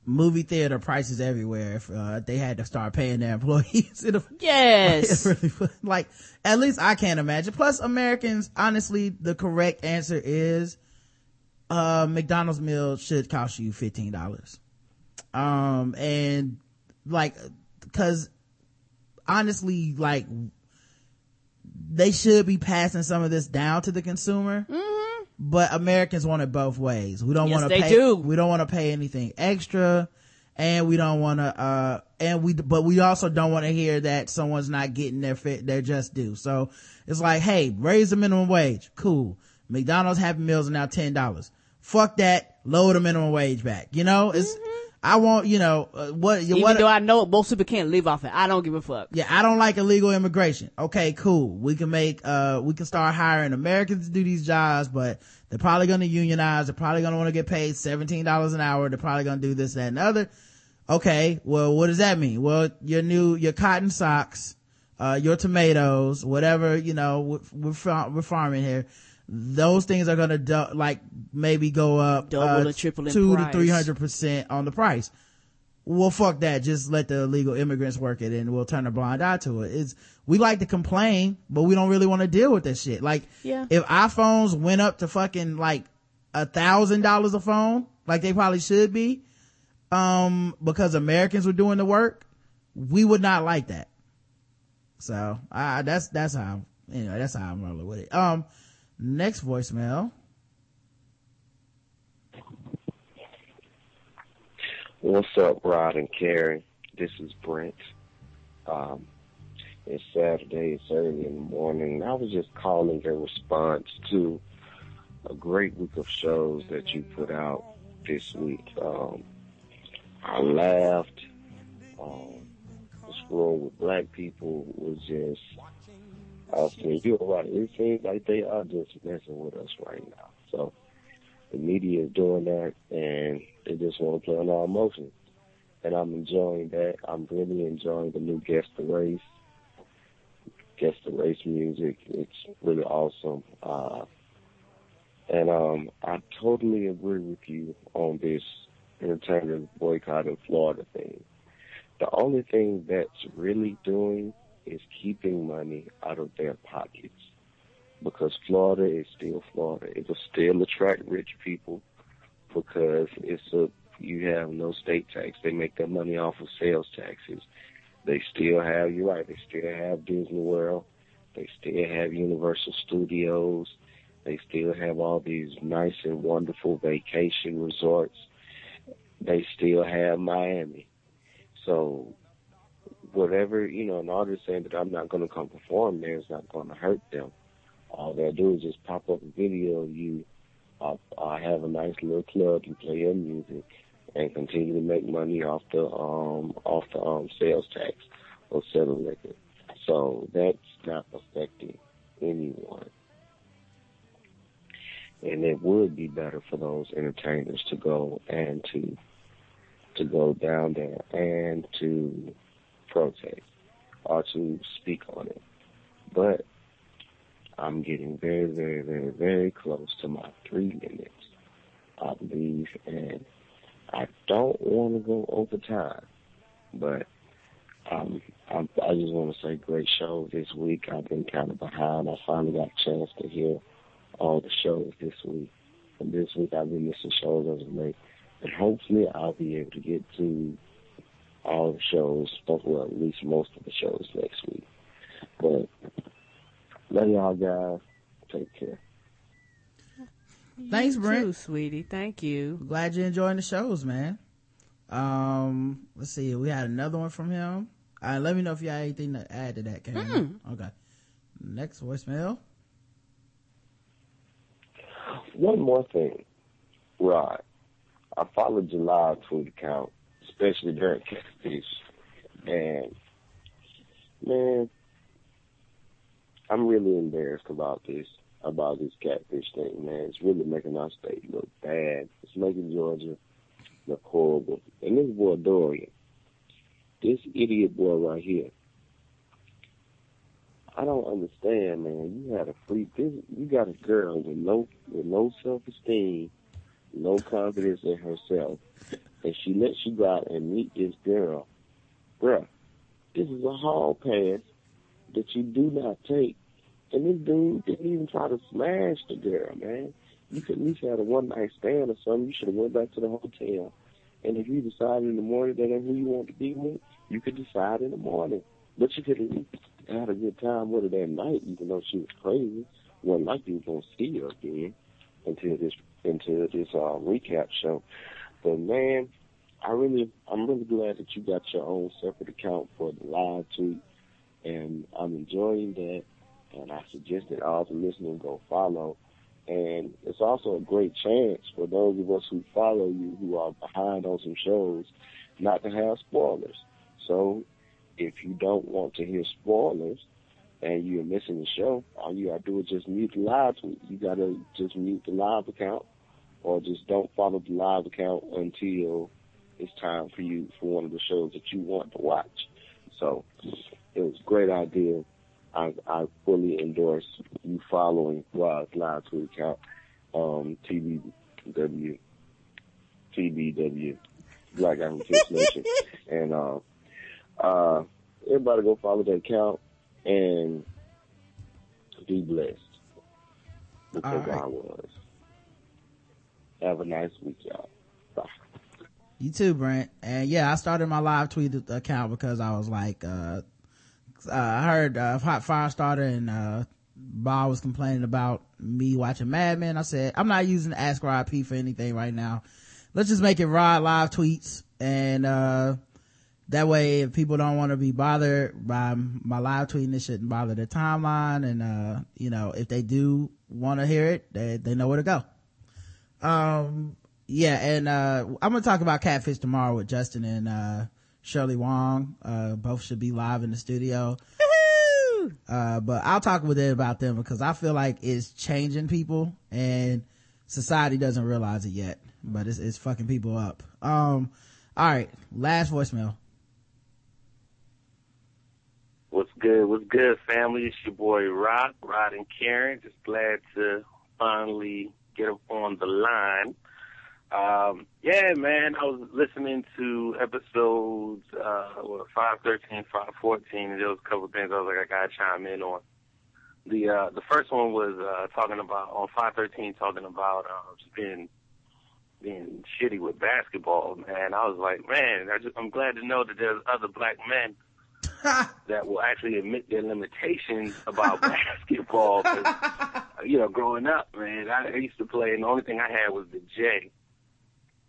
movie theater prices everywhere if uh, they had to start paying their employees. yes. Really, like, at least I can't imagine. Plus, Americans, honestly, the correct answer is uh, McDonald's meal should cost you $15. Um, and like, cause honestly, like, they should be passing some of this down to the consumer. Mm-hmm but Americans want it both ways. We don't yes, want to pay, do. we don't want to pay anything extra and we don't want to, uh, and we, but we also don't want to hear that someone's not getting their fit, their just due. So it's like, hey, raise the minimum wage. Cool. McDonald's Happy Meals are now $10. Fuck that. Lower the minimum wage back. You know, it's, mm-hmm I want, you know, uh, what, Even what, though I know most people can't live off it. I don't give a fuck. Yeah, I don't like illegal immigration. Okay, cool. We can make, uh, we can start hiring Americans to do these jobs, but they're probably going to unionize. They're probably going to want to get paid $17 an hour. They're probably going to do this, that, and the other. Okay, well, what does that mean? Well, your new, your cotton socks, uh, your tomatoes, whatever, you know, we're, we're farming here those things are gonna do, like maybe go up double uh, triple two to three hundred percent on the price. Well, fuck that. Just let the illegal immigrants work it, and we'll turn a blind eye to it. It's we like to complain, but we don't really want to deal with this shit. Like, yeah. if iPhones went up to fucking like a thousand dollars a phone, like they probably should be, um, because Americans were doing the work, we would not like that. So, uh, that's that's how anyway. That's how I'm rolling with it. Um Next voicemail. What's up, Rod and Karen? This is Brent. Um, it's Saturday, it's early in the morning. I was just calling in response to a great week of shows that you put out this week. Um, I laughed. Um, scroll with black people was just, Saying, you're right. It seems like they are just messing with us right now. So the media is doing that and they just want to play on our emotions. And I'm enjoying that. I'm really enjoying the new Guess the Race. Guess the Race music. It's really awesome. Uh, and um, I totally agree with you on this entertainment boycott in Florida thing. The only thing that's really doing is keeping money out of their pockets because Florida is still Florida. It will still attract rich people because it's a you have no state tax. They make their money off of sales taxes. They still have you're right, they still have Disney World. They still have Universal Studios. They still have all these nice and wonderful vacation resorts. They still have Miami. So whatever, you know, an artist saying that I'm not going to come perform there is not going to hurt them. All they'll do is just pop up a video of you uh, uh, have a nice little club and play your music and continue to make money off the um off the um sales tax or selling liquor. So that's not affecting anyone. And it would be better for those entertainers to go and to to go down there and to protest or to speak on it. But I'm getting very, very, very, very close to my three minutes, I believe, and I don't want to go over time, but um, I, I just want to say great show this week. I've been kind of behind. I finally got a chance to hear all the shows this week. And this week I've been missing shows as of late. And hopefully I'll be able to get to all the shows, well, at least most of the shows next week. But love y'all guys. Take care. Thanks, Brent. too, sweetie. Thank you. Glad you're enjoying the shows, man. Um, let's see. We had another one from him. Uh, let me know if you had anything to add to that, Karen. Okay. Next voicemail. One more thing, Rod. I followed your live tweet account, especially during catfish, and man, I'm really embarrassed about this about this catfish thing, man. It's really making our state look bad. It's making Georgia look horrible. And this boy Dorian, this idiot boy right here. I don't understand, man. You had a free this, you got a girl with no with no self esteem, no confidence in herself, and she lets you go out and meet this girl. Bruh, this is a hall pass that you do not take. And this dude didn't even try to smash the girl, man. You could at least have a one night stand or something. You should have went back to the hotel. And if you decide in the morning that ain't who you want to be with, you could decide in the morning. But you could at least had a good time with her that night, even though she was crazy. Wasn't like you gonna see her again until this until this uh, recap show. But man, I really I'm really glad that you got your own separate account for the live tweet, and I'm enjoying that. And I suggest that all the listeners go follow. And it's also a great chance for those of us who follow you who are behind on some shows not to have spoilers. So if you don't want to hear spoilers and you're missing the show, all you gotta do is just mute the live tweet. You gotta just mute the live account or just don't follow the live account until it's time for you for one of the shows that you want to watch. So it was a great idea. I, I fully endorse you following Rod's live tweet account, um, TBW, TBW, Black African Nation. And, uh, uh, everybody go follow that account and be blessed. Because All right. I was. Have a nice week, y'all. Bye. You too, Brent. And yeah, I started my live tweet account because I was like, uh, uh I heard, uh, Hot Fire starter and, uh, Bob was complaining about me watching Mad Men. I said, I'm not using Ask RIP for anything right now. Let's just make it Rod live tweets and, uh, that way if people don't want to be bothered by my live tweeting it shouldn't bother their timeline and uh you know if they do want to hear it they, they know where to go um yeah and uh i'm gonna talk about catfish tomorrow with justin and uh shirley wong uh both should be live in the studio uh but i'll talk with it about them because i feel like it's changing people and society doesn't realize it yet but it's, it's fucking people up um all right last voicemail What's good? What's good, family? It's your boy Rock, Rod and Karen. Just glad to finally get up on the line. Um, yeah, man, I was listening to episodes, uh, what, 513, 514, and there was a couple of things I was like, I gotta chime in on. The, uh, the first one was, uh, talking about, on 513, talking about, uh, just being, being shitty with basketball, man. I was like, man, I just, I'm glad to know that there's other black men that will actually admit their limitations about basketball. you know, growing up, man, I used to play, and the only thing I had was the J.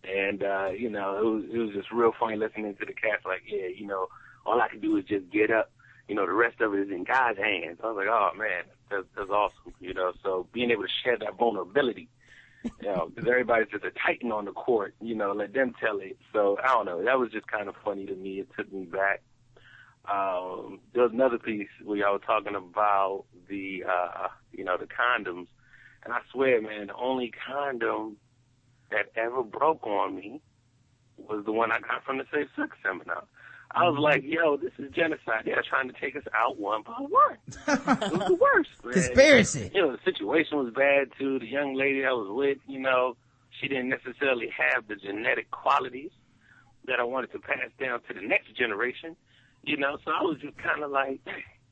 And uh, you know, it was it was just real funny listening to the cast. Like, yeah, you know, all I could do is just get up. You know, the rest of it is in God's hands. I was like, oh man, that's, that's awesome. You know, so being able to share that vulnerability. You know, because everybody's just a titan on the court. You know, let them tell it. So I don't know. That was just kind of funny to me. It took me back um, there was another piece where y'all were talking about the, uh, you know, the condoms. And I swear, man, the only condom that ever broke on me was the one I got from the Safe Sex Seminar. I was like, yo, this is genocide. They're trying to take us out one by one. it was the worst, man. Conspiracy. You know, the situation was bad too. The young lady I was with, you know, she didn't necessarily have the genetic qualities that I wanted to pass down to the next generation. You know, so I was just kind of like,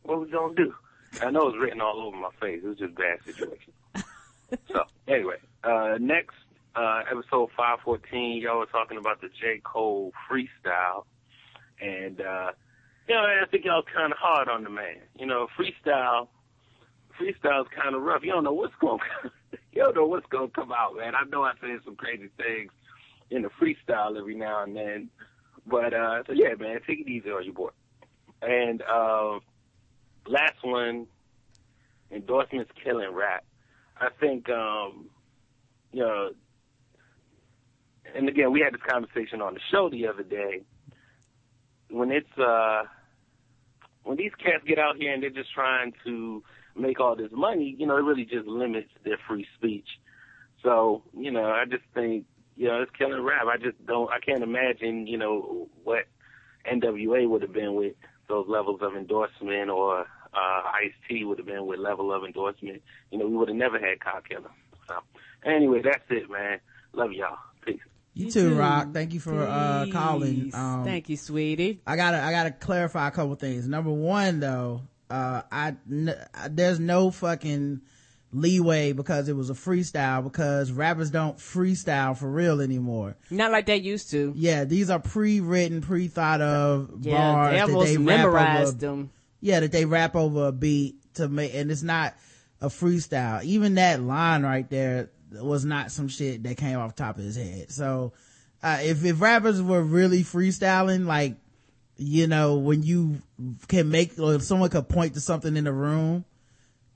what we gonna do? I know it was written all over my face. It was just a bad situation. so anyway, uh, next uh, episode 514, y'all were talking about the J. Cole freestyle. And, uh, you know, I think y'all kind of hard on the man. You know, freestyle, freestyle's kind of rough. You don't know what's going you don't know what's to come out, man. I know I say some crazy things in the freestyle every now and then. But, uh, so yeah, man, take it easy on your boy. And, uh, last one, endorsements killing rap. I think, um, you know, and again, we had this conversation on the show the other day. When it's uh, when these cats get out here and they're just trying to make all this money, you know, it really just limits their free speech. So, you know, I just think, you know, it's killing rap. I just don't, I can't imagine, you know, what NWA would have been with those levels of endorsement or uh, Ice T would have been with level of endorsement. You know, we would have never had Cop Killer. So, anyway, that's it, man. Love y'all. Peace. You, You too, too. Rock. Thank you for uh calling. Um, Thank you, sweetie. I gotta I gotta clarify a couple things. Number one, though, uh, I n- there's no fucking leeway because it was a freestyle because rappers don't freestyle for real anymore. Not like they used to. Yeah, these are pre-written, pre-thought of Yeah, bars they that they memorized over. them. Yeah, that they rap over a beat to make, and it's not a freestyle. Even that line right there was not some shit that came off the top of his head. So, uh, if, if rappers were really freestyling, like, you know, when you can make, or if someone could point to something in the room,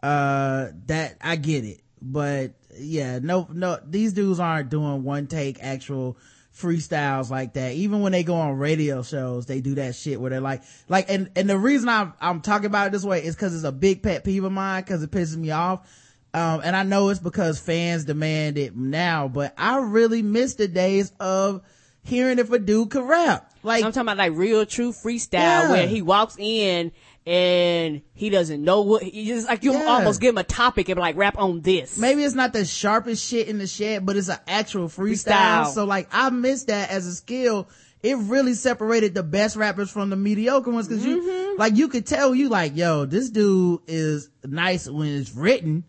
uh, that, I get it. But yeah, no, no, these dudes aren't doing one take actual freestyles like that. Even when they go on radio shows, they do that shit where they're like, like, and, and the reason I'm, I'm talking about it this way is cause it's a big pet peeve of mine cause it pisses me off. Um, and I know it's because fans demand it now, but I really miss the days of hearing if a dude could rap. Like, I'm talking about like real true freestyle Yeah. where he walks in and he doesn't know what he just like you Yeah. almost give him a topic and like rap on this. maybe it's not the sharpest shit in the shed, but it's an actual freestyle. Freestyle. So like, I miss that as a skill. It really separated the best rappers from the mediocre ones because Mm-hmm. you, like, you could tell you like, yo, this dude is nice when it's written,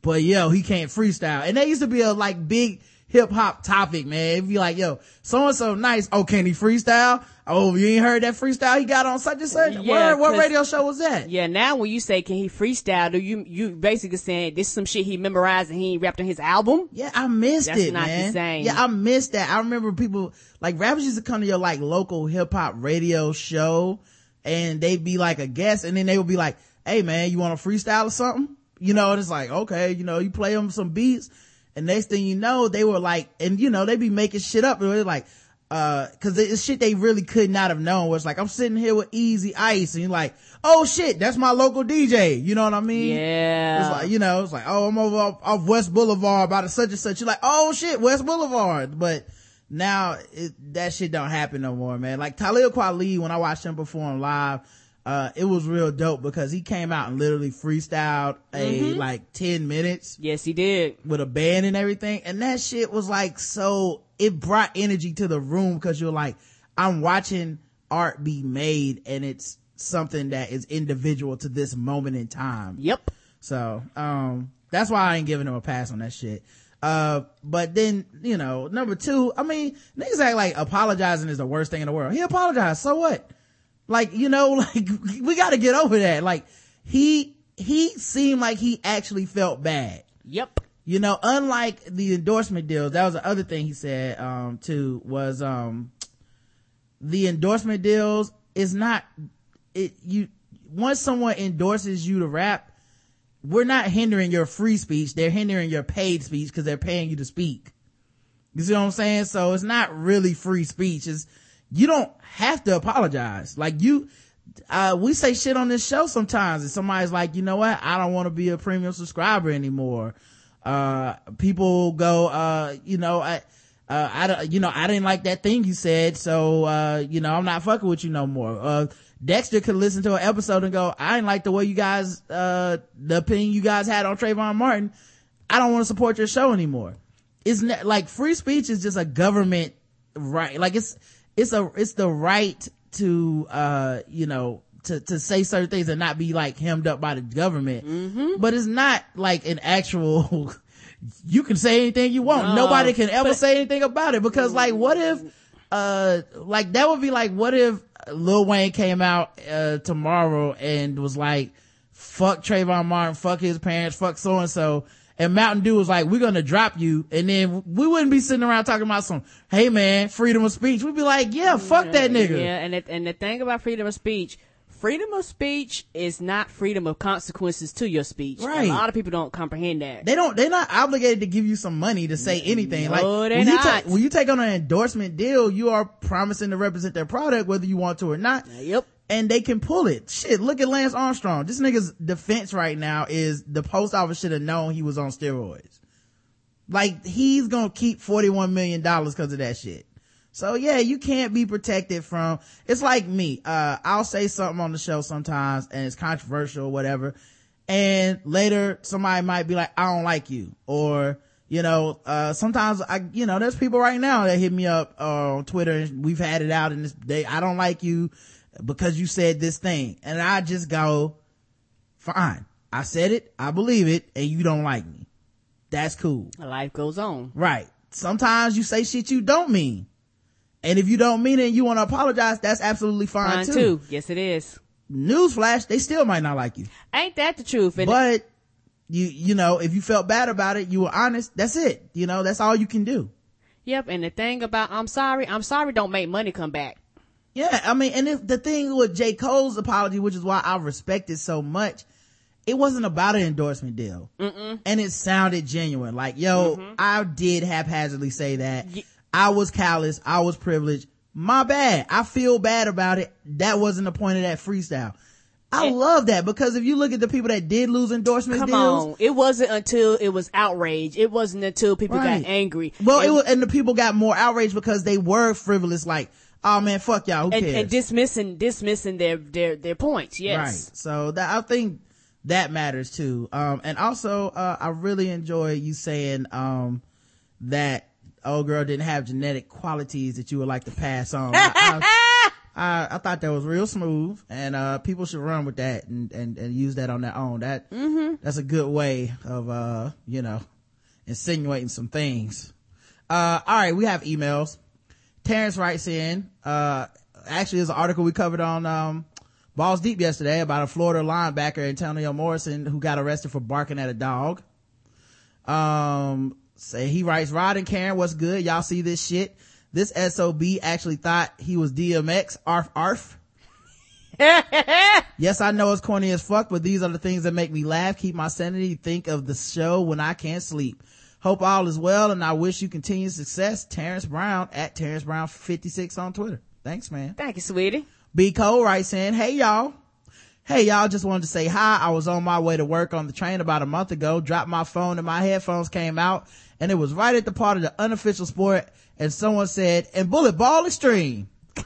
but yo, he can't freestyle. And that used to be a like big hip hop topic, man. It'd be like, yo, so and so nice. Oh, can he freestyle? Oh, you ain't heard that freestyle he got on such and such? Yeah, Word, what radio show was that? Yeah, now when you say can he freestyle, do you you basically saying this is some shit he memorized and he ain't rapped on his album? Yeah, I missed That's it, not the man. same. Yeah, I missed that. I remember people like rappers used to come to your like local hip hop radio show, and they'd be like a guest, and then they would be like, "Hey, man, you want to freestyle or something?" You know, and it's like, okay, you know, you play them some beats, and next thing you know, they were like, and you know, they be making shit up, and they're like. Uh, cause it's shit they really could not have known was like, I'm sitting here with Easy Ice and you're like, oh shit, that's my local DJ. You know what I mean? Yeah. It's like, you know, it's like, oh, I'm over off, off West Boulevard by the such and such. You're like, oh shit, West Boulevard. But now it, that shit don't happen no more, man. Like Talib Kweli, when I watched him perform live, uh, it was real dope because he came out and literally freestyled a like 10 minutes yes, he did. with a band and everything. And that shit was like so, it brought energy to the room because you're like, I'm watching art be made and it's something that is individual to this moment in time. Yep. So, um, that's why I ain't giving him a pass on that shit. Uh, but then, you know, number two, I mean, niggas act like apologizing is the worst thing in the world. He apologized. So what? Like, you know, like, we gotta get over that. Like, he, he seemed like he actually felt bad. Yep. You know, unlike the endorsement deals, that was the other thing he said, um, too, was, um, the endorsement deals is not, it, you, once someone endorses you to rap, we're not hindering your free speech. They're hindering your paid speech because they're paying you to speak. You see what I'm saying? So it's not really free speech. It's, you don't have to apologize. Like you, uh, we say shit on this show sometimes and somebody's like, you know what? I don't want to be a premium subscriber anymore. Uh, people go, uh, you know, I, uh, I, don't- you know, I didn't like that thing you said. So, uh, you know, I'm not fucking with you no more. Uh, Dexter could listen to an episode and go, I didn't like the way you guys, uh, the opinion you guys had on Trayvon Martin. I don't want to support your show anymore. It's not, like free speech is just a government right. Like it's, it's a, it's the right to, uh, you know, to, to say certain things and not be like hemmed up by the government. But it's not like an actual, you can say anything you want. No, Nobody can ever but- say anything about it because like what if, uh, like that would be like what if Lil Wayne came out, uh, tomorrow and was like, fuck Trayvon Martin, fuck his parents, fuck so and so. And Mountain Dew was like, we're gonna drop you. And then we wouldn't be sitting around talking about some, hey man, freedom of speech. We'd be like, yeah, fuck that nigga. Yeah, and it, and the thing about freedom of speech, freedom of speech is not freedom of consequences to your speech. Right. A lot of people don't comprehend that. They don't, they're not obligated to give you some money to say anything. No, like, when you, not. take, when you take on an endorsement deal, you are promising to represent their product, whether you want to or not. Yep. And they can pull it. Shit, look at Lance Armstrong. This nigga's defense right now is the post office should have known he was on steroids. Like he's gonna keep $41 million because of that shit. So yeah, you can't be protected from, it's like me. Uh, I'll say something on the show sometimes and it's controversial or whatever. And later somebody might be like, I don't like you. Or, you know, uh, sometimes I, you know, there's people right now that hit me up uh, on Twitter and we've had it out and this, they, I don't like you because you said this thing. And I just go, fine. I said it. I believe it and you don't like me. That's cool. Life goes on. Right. Sometimes you say shit you don't mean. And if you don't mean it and you want to apologize, that's absolutely fine, Mine too. too. Yes, it is. Newsflash, they still might not like you. Ain't that the truth? And But you, you know, if you felt bad about it, you were honest, that's it. You know, that's all you can do. yep. And the thing about I'm sorry, I'm sorry, don't make money come back. Yeah, I mean, and if the thing with J. Cole's apology, which is why I respect it so much, it wasn't about an endorsement deal. Mm-mm. And it sounded genuine. Like, yo, mm-hmm. I did haphazardly say that. Ye- I was callous. I was privileged. My bad. I feel bad about it. That wasn't the point of that freestyle. I And- love that because if you look at the people that did lose endorsement Come deals, on. It wasn't until it was outrage. It wasn't until people Right. got angry. well, and, it was, and the people got more outraged because they were frivolous. Like, oh man, fuck y'all. Who and, cares? and dismissing dismissing their their their points. Yes. Right. So that I think that matters too. Um, and also, uh, I really enjoy you saying, um, that old girl didn't have genetic qualities that you would like to pass on. I, I, I, I thought that was real smooth and, uh, people should run with that and, and, and use that on their own. That, that's a good way of, uh, you know, insinuating some things. Uh, all right, we have emails. Terrence writes in, uh, actually there's an article we covered on, um, Balls Deep yesterday about a Florida linebacker, Antonio Morrison, who got arrested for barking at a dog. Um, say he writes, Rod and Karen, what's good? Y'all see this shit? This SOB actually thought he was DMX, arf arf. yes, I know it's corny as fuck, but these are the things that make me laugh, keep my sanity, think of the show when I can't sleep. Hope all is well, and I wish you continued success. Terrence Brown at Terrence Brown 56 on Twitter. Thanks, man. Thank you, sweetie. B. Cole writes in, Hey y'all. Hey y'all, just wanted to say hi. I was on my way to work on the train about a month ago, dropped my phone and my headphones came out and it was right at the part of the unofficial sport and someone said, and bullet ball extreme.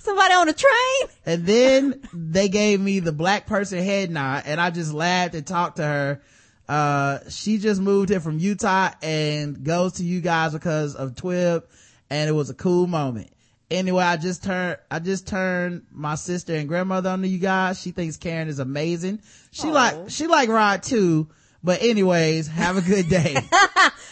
Somebody on the train? And then they gave me the black person head nod and I just laughed and talked to her. Uh, she just moved here from Utah and goes to you guys because of Twib and it was a cool moment. Anyway, I just turned, I just turned my sister and grandmother onto you guys. She thinks Karen is amazing. She Aw. like, she like Rod too. But anyways, have a good day.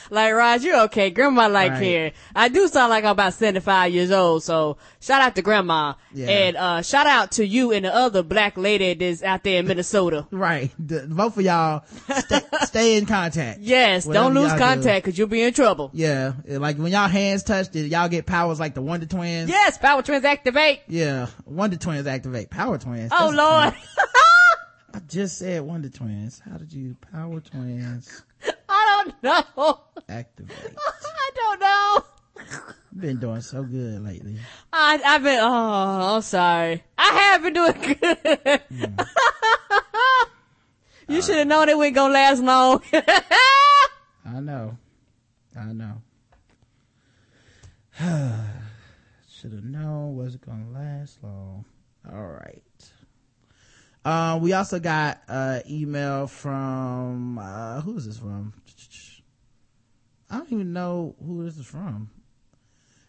Like, Raj, you're okay. Grandma like Right. here. I do sound like I'm about 75 years old, so shout out to grandma. Yeah. And, uh, shout out to you and the other black lady that's out there in Minnesota. right. The, both of y'all stay, stay in contact. Yes, Whatever don't lose do. contact cause you'll be in trouble. Yeah. Like when y'all hands touch, did y'all get powers like the Wonder Twins? Yes, Power Twins activate. Yeah. Wonder Twins activate. Power Twins. Oh, That's- Lord. I just said Wonder Twins. How did you Power Twins I don't know. activate? I don't know. Been doing so good lately. I, I've been, oh, I'm sorry. I have been doing good. Mm. you should have known it wasn't gonna last long. I know. I know. Should have known wasn't gonna last long. All right. Uh, we also got uh email from uh who is this from? I don't even know who this is from.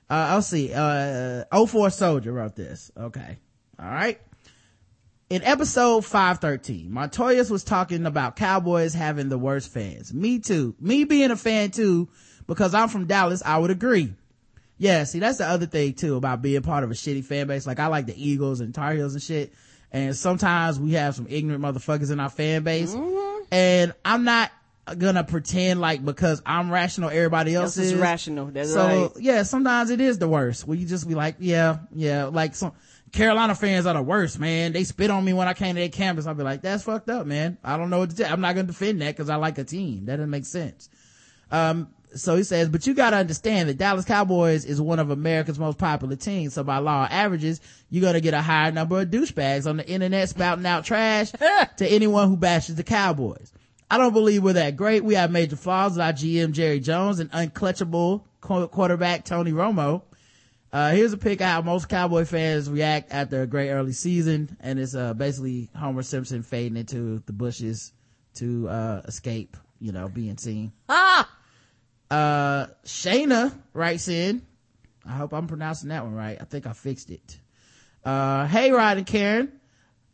Uh I'll see. Uh 04 Soldier wrote this. Okay. All right. In episode 513, Montoyas was talking about Cowboys having the worst fans. Me too. Me being a fan too, because I'm from Dallas, I would agree. Yeah, see, that's the other thing too about being part of a shitty fan base. Like I like the Eagles and Tar Heels and shit. And sometimes we have some ignorant motherfuckers in our fan base. And I'm not gonna pretend like because I'm rational, everybody else is rational. That's so right. yeah, sometimes it is the worst. Where you just be like, yeah, yeah, like some Carolina fans are the worst, man. They spit on me when I came to their campus. I'll be like, that's fucked up, man. I don't know what to tell. I'm not gonna defend that because I like a team. That doesn't make sense. Um, so he says, but you gotta understand that Dallas Cowboys is one of America's most popular teams. So by law of averages, you're gonna get a higher number of douchebags on the internet spouting out trash to anyone who bashes the Cowboys. I don't believe we're that great. We have major flaws with our GM Jerry Jones and unclutchable quarterback Tony Romo. Uh, here's a pic of how most Cowboy fans react after a great early season. And it's, uh, basically Homer Simpson fading into the bushes to, uh, escape, you know, being seen. Ah! Uh, Shayna writes in. I hope I'm pronouncing that one right. I think I fixed it. Uh, hey Rod and Karen.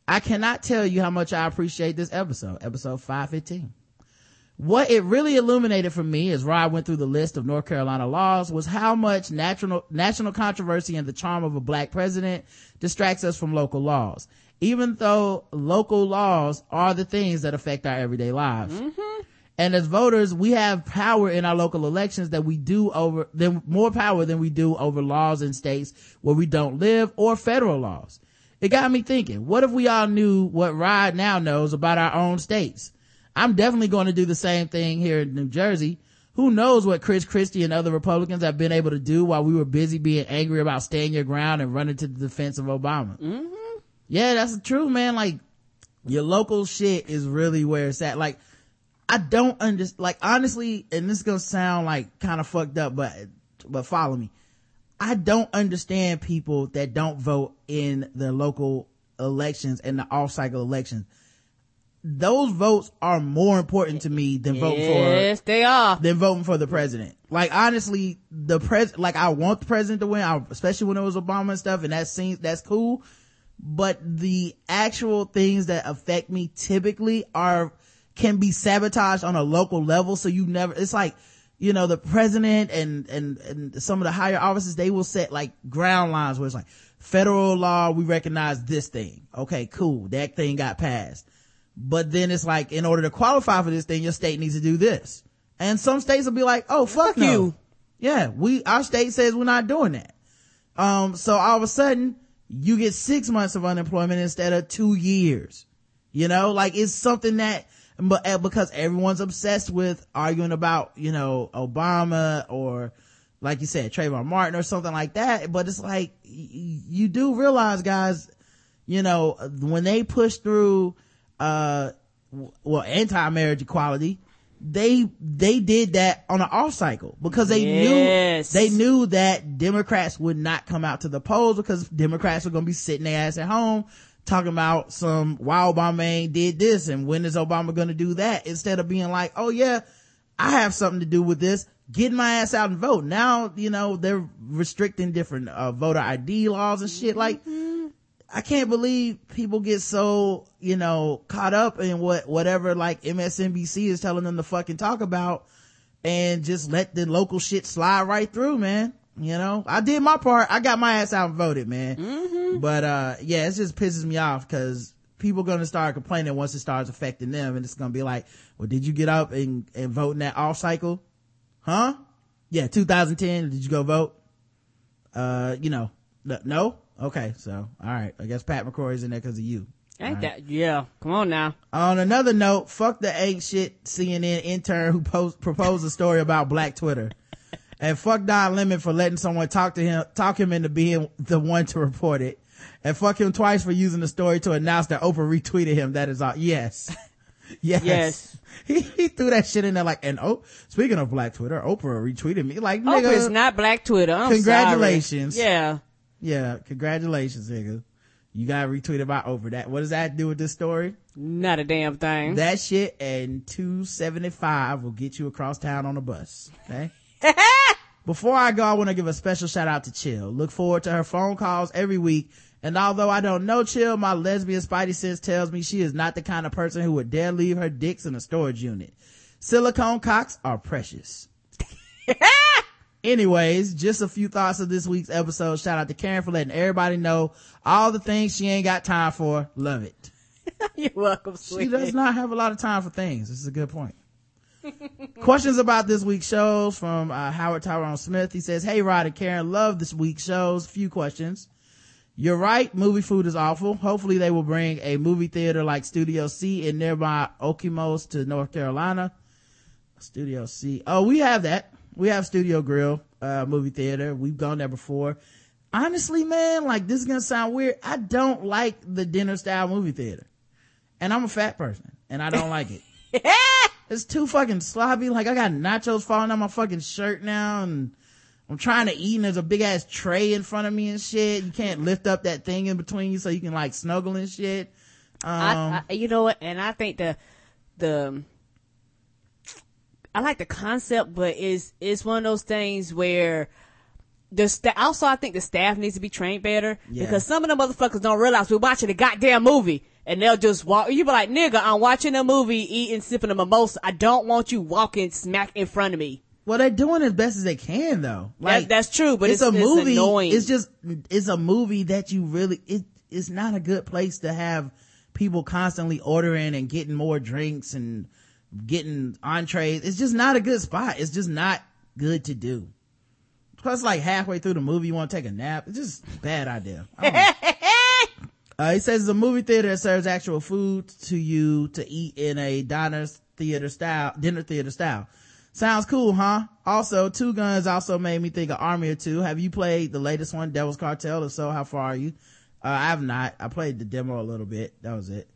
I cannot tell you how much I appreciate this episode, episode 515. What it really illuminated for me as Rod went through the list of North Carolina laws was how much national, national controversy and the charm of a black president distracts us from local laws. Even though local laws are the things that affect our everyday lives. And as voters, we have power in our local elections that we do over, than more power than we do over laws in states where we don't live or federal laws. It got me thinking, what if we all knew what Rod now knows about our own states? I'm definitely going to do the same thing here in New Jersey. Who knows what Chris Christie and other Republicans have been able to do while we were busy being angry about staying your ground and running to the defense of Obama. Mm-hmm. Yeah, that's true, man. Like, your local shit is really where it's at. Like, I don't understand, like, honestly, and this is gonna sound like kind of fucked up, but, but follow me. I don't understand people that don't vote in the local elections and the off cycle elections. Those votes are more important to me than voting for Yes, they are. than voting for the president. Like honestly, the pres like I want the president to win, I, especially when it was Obama and stuff, and that seems that's cool. But the actual things that affect me typically are can be sabotaged on a local level. So you never. It's like you know, the president and, and, and some of the higher offices, they will set like ground lines where it's like, federal law, we recognize this thing. Okay, cool. That thing got passed. But then it's like, in order to qualify for this thing, your state needs to do this. And some states will be like, oh, fuck, Fuck no. you. Yeah, we, our state says we're not doing that. Um, so all of a sudden, you get six months of unemployment instead of two years. You know, like it's something that, but uh, because everyone's obsessed with arguing about, you know, Obama or like you said, Trayvon Martin or something like that. But it's like, y- you do realize guys, you know, when they push through, uh, w- well, anti-marriage equality, they, they did that on an off cycle because they Yes. knew, they knew that Democrats would not come out to the polls because Democrats were going to be sitting their ass at home talking about some, why Obama ain't did this and when is Obama going to do that instead of being like, oh yeah, I have something to do with this. Get my ass out and vote. Now, you know, they're restricting different, uh, voter ID laws and shit. Like, I can't believe people get so, you know, caught up in what, whatever like MSNBC is telling them to fucking talk about and just let the local shit slide right through, man. You know, I did my part. I got my ass out and voted, man. But, uh, yeah, it just pisses me off because people gonna start complaining once it starts affecting them and it's gonna be like, well, did you get up and, and vote in that off cycle? Huh? Yeah, 2010. Did you go vote? Uh, you know, no? Okay, so, alright. I guess Pat McCrory's in there because of you. Ain't that? Yeah. Come on now. On another note, fuck the ain't shit CNN intern who post, proposed a story about black Twitter. And fuck Don Lemon for letting someone talk to him, talk him into being the one to report it. And fuck him twice for using the story to announce that Oprah retweeted him. That is all. Yes. Yes. Yes. He, he threw that shit in there like, and oh, speaking of black Twitter, Oprah retweeted me. Like, nigga. Oprah is not Black Twitter. I'm Congratulations. sorry. Yeah. yeah, congratulations, nigga. You got retweeted by Oprah. That, what does that do with this story? Not a damn thing. That shit and 275 will get you across town on a bus. Okay. Before I go, I want to give a special shout out to Chill. Look forward to her phone calls every week. And although I don't know Chill, my lesbian spidey sense tells me she is not the kind of person who would dare leave her dicks in a storage unit. Silicone cocks are precious. Anyways, just a few thoughts of this week's episode. Shout out to Karen for letting everybody know all the things she ain't got time for. Love it. You're welcome, She does not have a lot of time for things. This is a good point. Questions about this week's shows from uh, Howard Tyrone Smith. He says, Hey Rod and Karen, love this week's shows. Few questions. You're right. Movie food is awful. Hopefully they will bring a movie theater like Studio C in nearby Okemos to North Carolina. Studio C. Oh, we have that. We have Studio Grill, uh, movie theater. We've gone there before. Honestly, man, like this is going to sound weird. I don't like the dinner style movie theater. And I'm a fat person and I don't like it. it's too fucking sloppy. Like I got nachos falling on my fucking shirt now and I'm trying to eat and there's a big ass tray in front of me and shit. You can't lift up that thing in between you so you can like snuggle and shit. Um, I, I, you know what? And I think the the I like the concept, but it's it's one of those things where the sta- also I think the staff needs to be trained better Yeah. because some of the motherfuckers don't realize we're watching a goddamn movie and they'll just walk. You be like, nigga, I'm watching a movie, eating, sipping a mimosa. I don't want you walking smack in front of me. well, they're doing as best as they can though. That- that's true, but it's, it's- a it's movie. annoying. It's just, it's a movie that you really, it, it's not a good place to have people constantly ordering and getting more drinks and getting entrees. It's just not a good spot. It's just not good to do. Plus, like halfway through the movie, you want to take a nap. It's just a bad idea. Uh, he says it's a movie theater that serves actual food to you to eat in a diner theater style, dinner theater style. Sounds cool, huh? Also, Two Guns also made me think of Army of Two. Have you played the latest one, Devil's Cartel? If so, how far are you? Uh, I have not. I played the demo a little bit. That was it.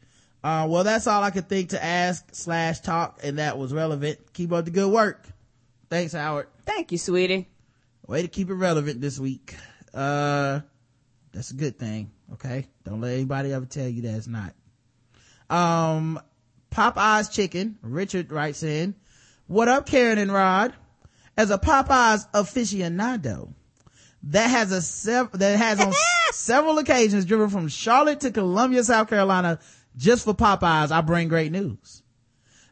Uh, well, that's all I could think to ask slash talk, and that was relevant. Keep up the good work. Thanks, Howard. Thank you, sweetie. Way to keep it relevant this week. Uh, that's a good thing. Okay. Don't let anybody ever tell you that it's not. Um, Popeye's chicken. Richard writes in, what up, Karen and Rod? As a Popeye's aficionado that has a sev- that has on several occasions driven from Charlotte to Columbia, South Carolina just for Popeyes, I bring great news.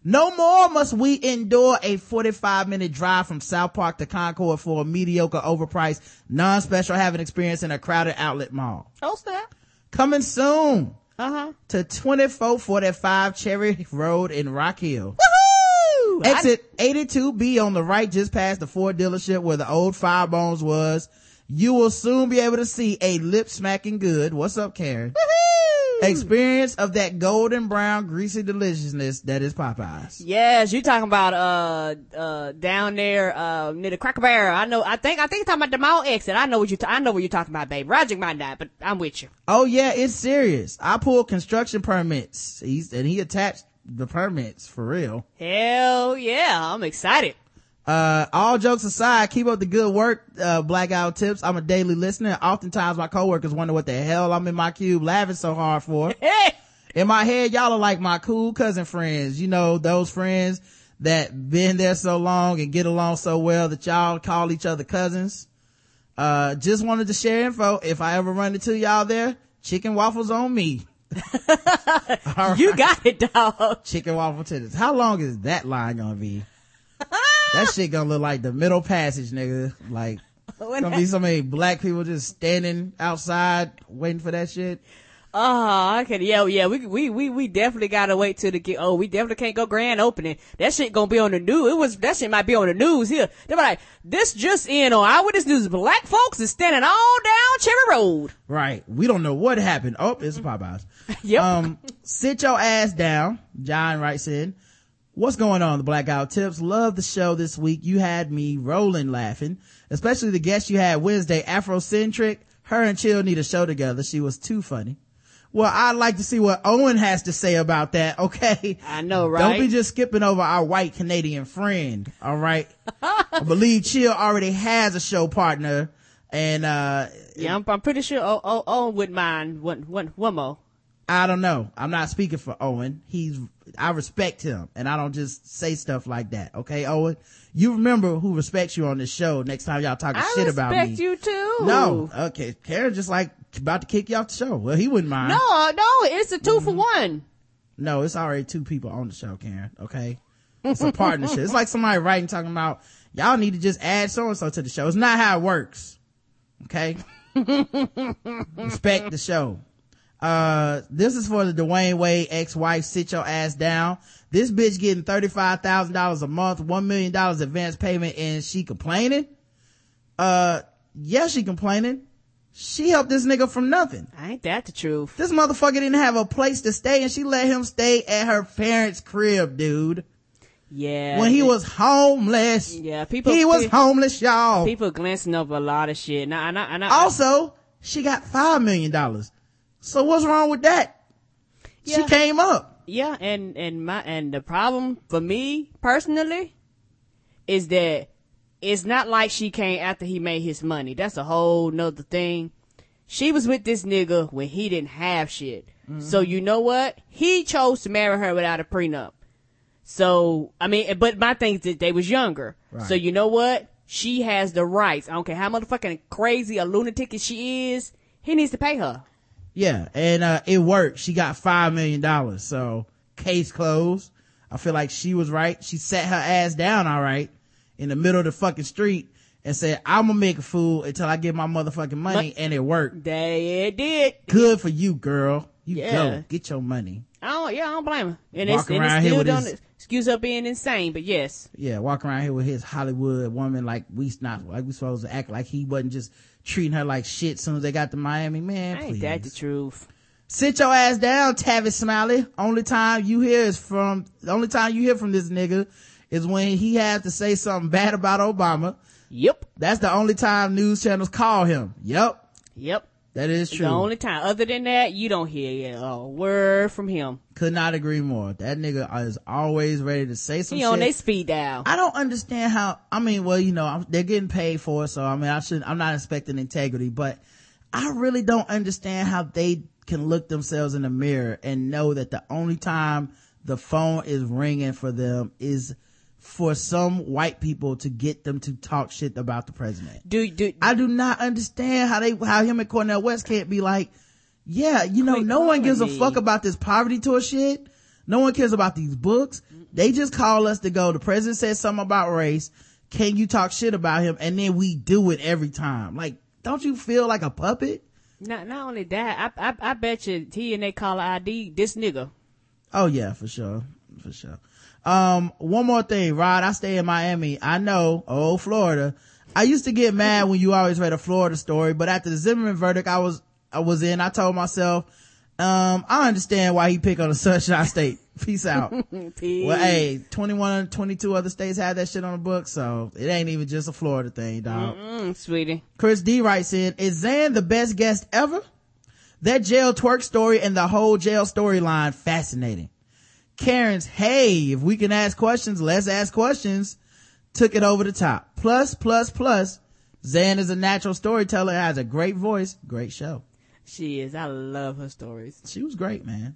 No more must we endure a 45 minute drive from South Park to Concord for a mediocre, overpriced, non-special having experience in a crowded outlet mall. Oh snap. Coming soon Uh-huh. to 2445 Cherry Road in Rock Hill. Woo! Exit 82B on the right, just past the Ford dealership where the old Firebones was. You will soon be able to see a lip smacking good. What's up, Karen? Experience of that golden brown greasy deliciousness that is Popeyes. Yes, you talking about uh uh down there uh near the Cracker Barrel. I know. I think I think you're talking about the mall exit. I know what you. ta- I know what you're talking about, babe. Roger might not, but I'm with you. Oh yeah, it's serious. I pulled construction permits. He's, and he attached the permits for real. Hell yeah, I'm excited. Uh, all jokes aside, keep up the good work, uh, blackout tips. I'm a daily listener. Oftentimes my coworkers wonder what the hell I'm in my cube laughing so hard for. In my head, y'all are like my cool cousin friends. You know, those friends that been there so long and get along so well that y'all call each other cousins. Uh, just wanted to share info. If I ever run into y'all there, chicken waffles on me. All you got it, dog. chicken waffle tenders. How long is that line gonna be? that shit gonna look like the middle passage, nigga. Like, gonna be so many black people just standing outside waiting for that shit. Oh, okay. Yeah, yeah. We, we, we, we definitely gotta wait till the get, oh, we definitely can't go grand opening. That shit gonna be on the news. It was, that shit might be on the news here. They're like, this just in on Eyewitness News. Black folks is standing all down Cherry Road. Right. We don't know what happened. Oh, it's Popeyes. Yep. Um, sit your ass down. John writes in. What's going on, the Blackout Tips? Love the show this week. You had me rolling laughing, especially the guest you had Wednesday, Afrocentric. Her and Chill need a show together. She was too funny. Well, I'd like to see what Owen has to say about that. Okay. I know, right? Don't be just skipping over our white Canadian friend. All right. I believe Chill already has a show partner and, uh, yeah, I'm, I'm pretty sure Owen wouldn't mind one, one, one more. I don't know. I'm not speaking for Owen. He's, I respect him and I don't just say stuff like that. Okay, Owen? You remember who respects you on this show next time y'all talking I shit about me. respect you too. No. Okay. Karen just like about to kick you off the show. Well, he wouldn't mind. No, no, it's a 2 Mm-hmm. for one. No, it's already two people on the show, Karen. Okay. It's a partnership. it's like somebody writing talking about y'all need to just add so and so to the show. It's not how it works. Okay. Respect the show. Uh, this is for the Dwyane Wade ex-wife. Sit your ass down. This bitch getting $35,000 a month, $1 million advance payment and she complaining? Uh, yeah, she complaining. She helped this nigga from nothing. Ain't that the truth? This motherfucker didn't have a place to stay and she let him stay at her parents' crib, dude. Yeah. When he was homeless. Yeah, people- He was homeless, y'all. people glancing over a lot of shit. I, and I, Also, she got five million dollars. So what's wrong with that? She came up. Yeah, and and my and the problem for me personally is that it's not like she came after he made his money. That's a whole nother thing. She was with this nigga when he didn't have shit. Mm-hmm. So you know what? He chose to marry her without a prenup. So I mean, but my thing is that they was younger. Right. So you know what? She has the rights. I don't care how motherfucking crazy a lunatic she is. He needs to pay her. Yeah, and uh it worked. She got five million dollars. So case closed. I feel like she was right. She sat her ass down all right in the middle of the fucking street and said, I'm gonna make a fool until I get my motherfucking money But- and it worked. They it did. Good for you, girl. You Yeah. go. Get your money. I don't, yeah, I don't blame her. And Walk it's, and around it here still with don't his- excuse her being insane, but yes. Yeah, walk around here with his Hollywood woman like we not like we supposed to act like he wasn't just treating her like shit soon as they got to Miami. Man, Ain't please. that the truth? Sit your ass down, Tavis Smiley. Only time you hear is from the only time you hear from this nigga is when he has to say something bad about Obama. Yep. That's the only time news channels call him. Yep. Yep. That is true. The only time. Other than that, you don't hear a word from him. Could not agree more. That nigga is always ready to say some He shit. on they speed dial. I don't understand how. I mean, well, you know, I'm, they're getting paid for it, so I mean, I shouldn't. I'm not expecting integrity, but I really don't understand how they can look themselves in the mirror and know that the only time the phone is ringing for them is for some white people to get them to talk shit about the president. Do do I do not understand how they how him and Cornel West can't be like, yeah, you know, no one gives a fuck about this poverty tour shit. No one cares about these books. They just call us to go. The president says something about race. Can you talk shit about him? And then we do it every time. Like, don't you feel like a puppet? Not not only that, I I, I bet you he and they caller ID this nigga. Oh yeah, for sure. For sure. Um, one more thing, Rod, I stay in Miami. I know, oh, Florida. I used to get mad when you always read a Florida story, but after the Zimmerman verdict I was, I was in, I told myself, um, I understand why he picked on the Sunshine State. Peace out. Peace. Well, hey, 21, 22 other states had that shit on the book, so it ain't even just a Florida thing, dog. Mm, sweetie. Chris D writes in, is Zan the best guest ever? That jail twerk story and the whole jail storyline fascinating. Karen's, hey, if we can ask questions, let's ask questions, took it over the top. Plus, plus, plus, Zan is a natural storyteller, has a great voice, great show. She is. I love her stories. She was great, man.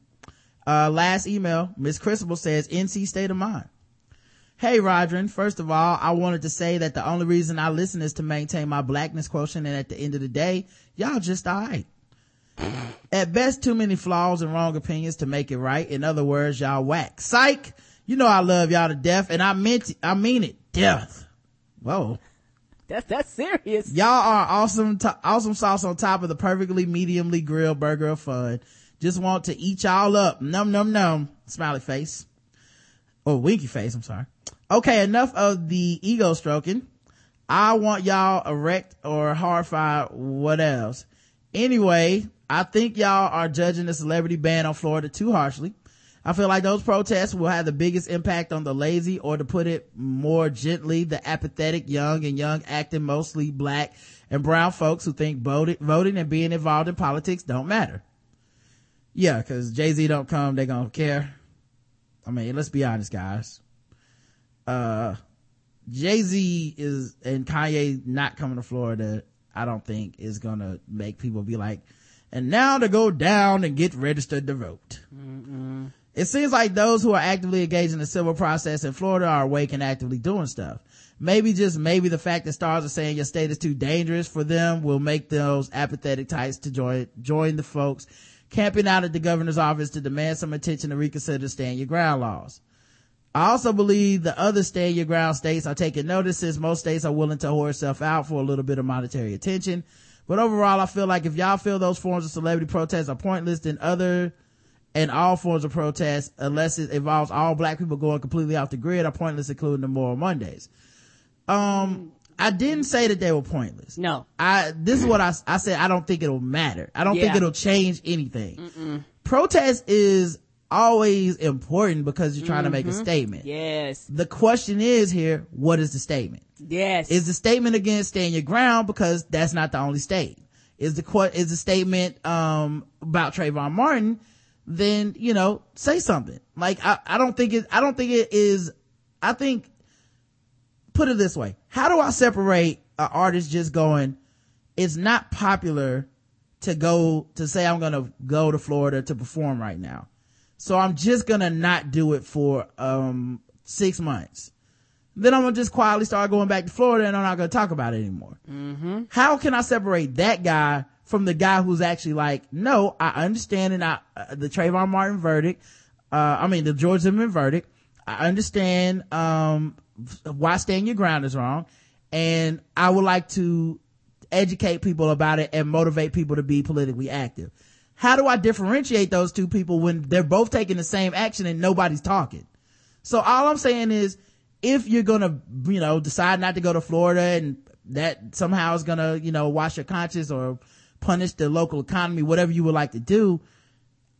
Uh, last email, Miss Crisable says, NC State of Mind. Hey, Rodrin. First of all, I wanted to say that the only reason I listen is to maintain my blackness quotient. And at the end of the day, y'all just alright. At best, too many flaws and wrong opinions to make it right. In other words, y'all whack. Psych! You know I love y'all to death and I meant it, I mean it. Death. Whoa. That's that's serious. Y'all are awesome, to- awesome sauce on top of the perfectly mediumly grilled burger of fun. Just want to eat y'all up. Num num num. Smiley face. Or winky face, I'm sorry. Okay, enough of the ego stroking. I want y'all erect or horrified, what else? Anyway, I think y'all are judging the celebrity ban on Florida too harshly. I feel like those protests will have the biggest impact on the lazy, or to put it more gently, the apathetic, young and young acting, mostly black and brown folks who think voting, and being involved in politics don't matter. Yeah, cause Jay-Z don't come, they gonna care. I mean, let's be honest, guys. Uh, Jay-Z is, and Kanye not coming to Florida, I don't think is gonna make people be like, and now to go down and get registered to vote. It seems like those who are actively engaged in the civil process in Florida are awake and actively doing stuff. Maybe just maybe the fact that stars are saying your state is too dangerous for them will make those apathetic types to join, join the folks camping out at the governor's office to demand some attention to reconsider stand your ground laws. I also believe the other stand your ground states are taking notice since most states are willing to whore itself out for a little bit of monetary attention. But overall, I feel like if y'all feel those forms of celebrity protests are pointless, then other and all forms of protest, unless it involves all black people going completely off the grid, are pointless, including the Moral Mondays. Um, I didn't say that they were pointless. No. I, this is what I, I said, I don't think it'll matter. I don't think it'll change anything. Protest is always important because you're trying to make a statement. Yes. The question is here, what is the statement? Yes. Is the statement against stand your ground because that's not the only state? Is the is the statement um about Trayvon Martin? Then you know say something. Like I, I don't think it. I don't think it is. I think put it this way: How do I separate an artist just going? It's not popular to go to say I'm gonna go to Florida to perform right now, so I'm just gonna not do it for um six months then I'm gonna just quietly start going back to Florida and I'm not gonna talk about it anymore. Mm-hmm. How can I separate that guy from the guy who's actually like, no, I understand and I, uh, the Trayvon Martin verdict, uh, I mean the George Zimmerman verdict, I understand, um, why stand your ground is wrong and I would like to educate people about it and motivate people to be politically active. How do I differentiate those two people when they're both taking the same action and nobody's talking? So all I'm saying is, if you're gonna, you know, decide not to go to Florida and that somehow is gonna, you know, wash your conscience or punish the local economy, whatever you would like to do,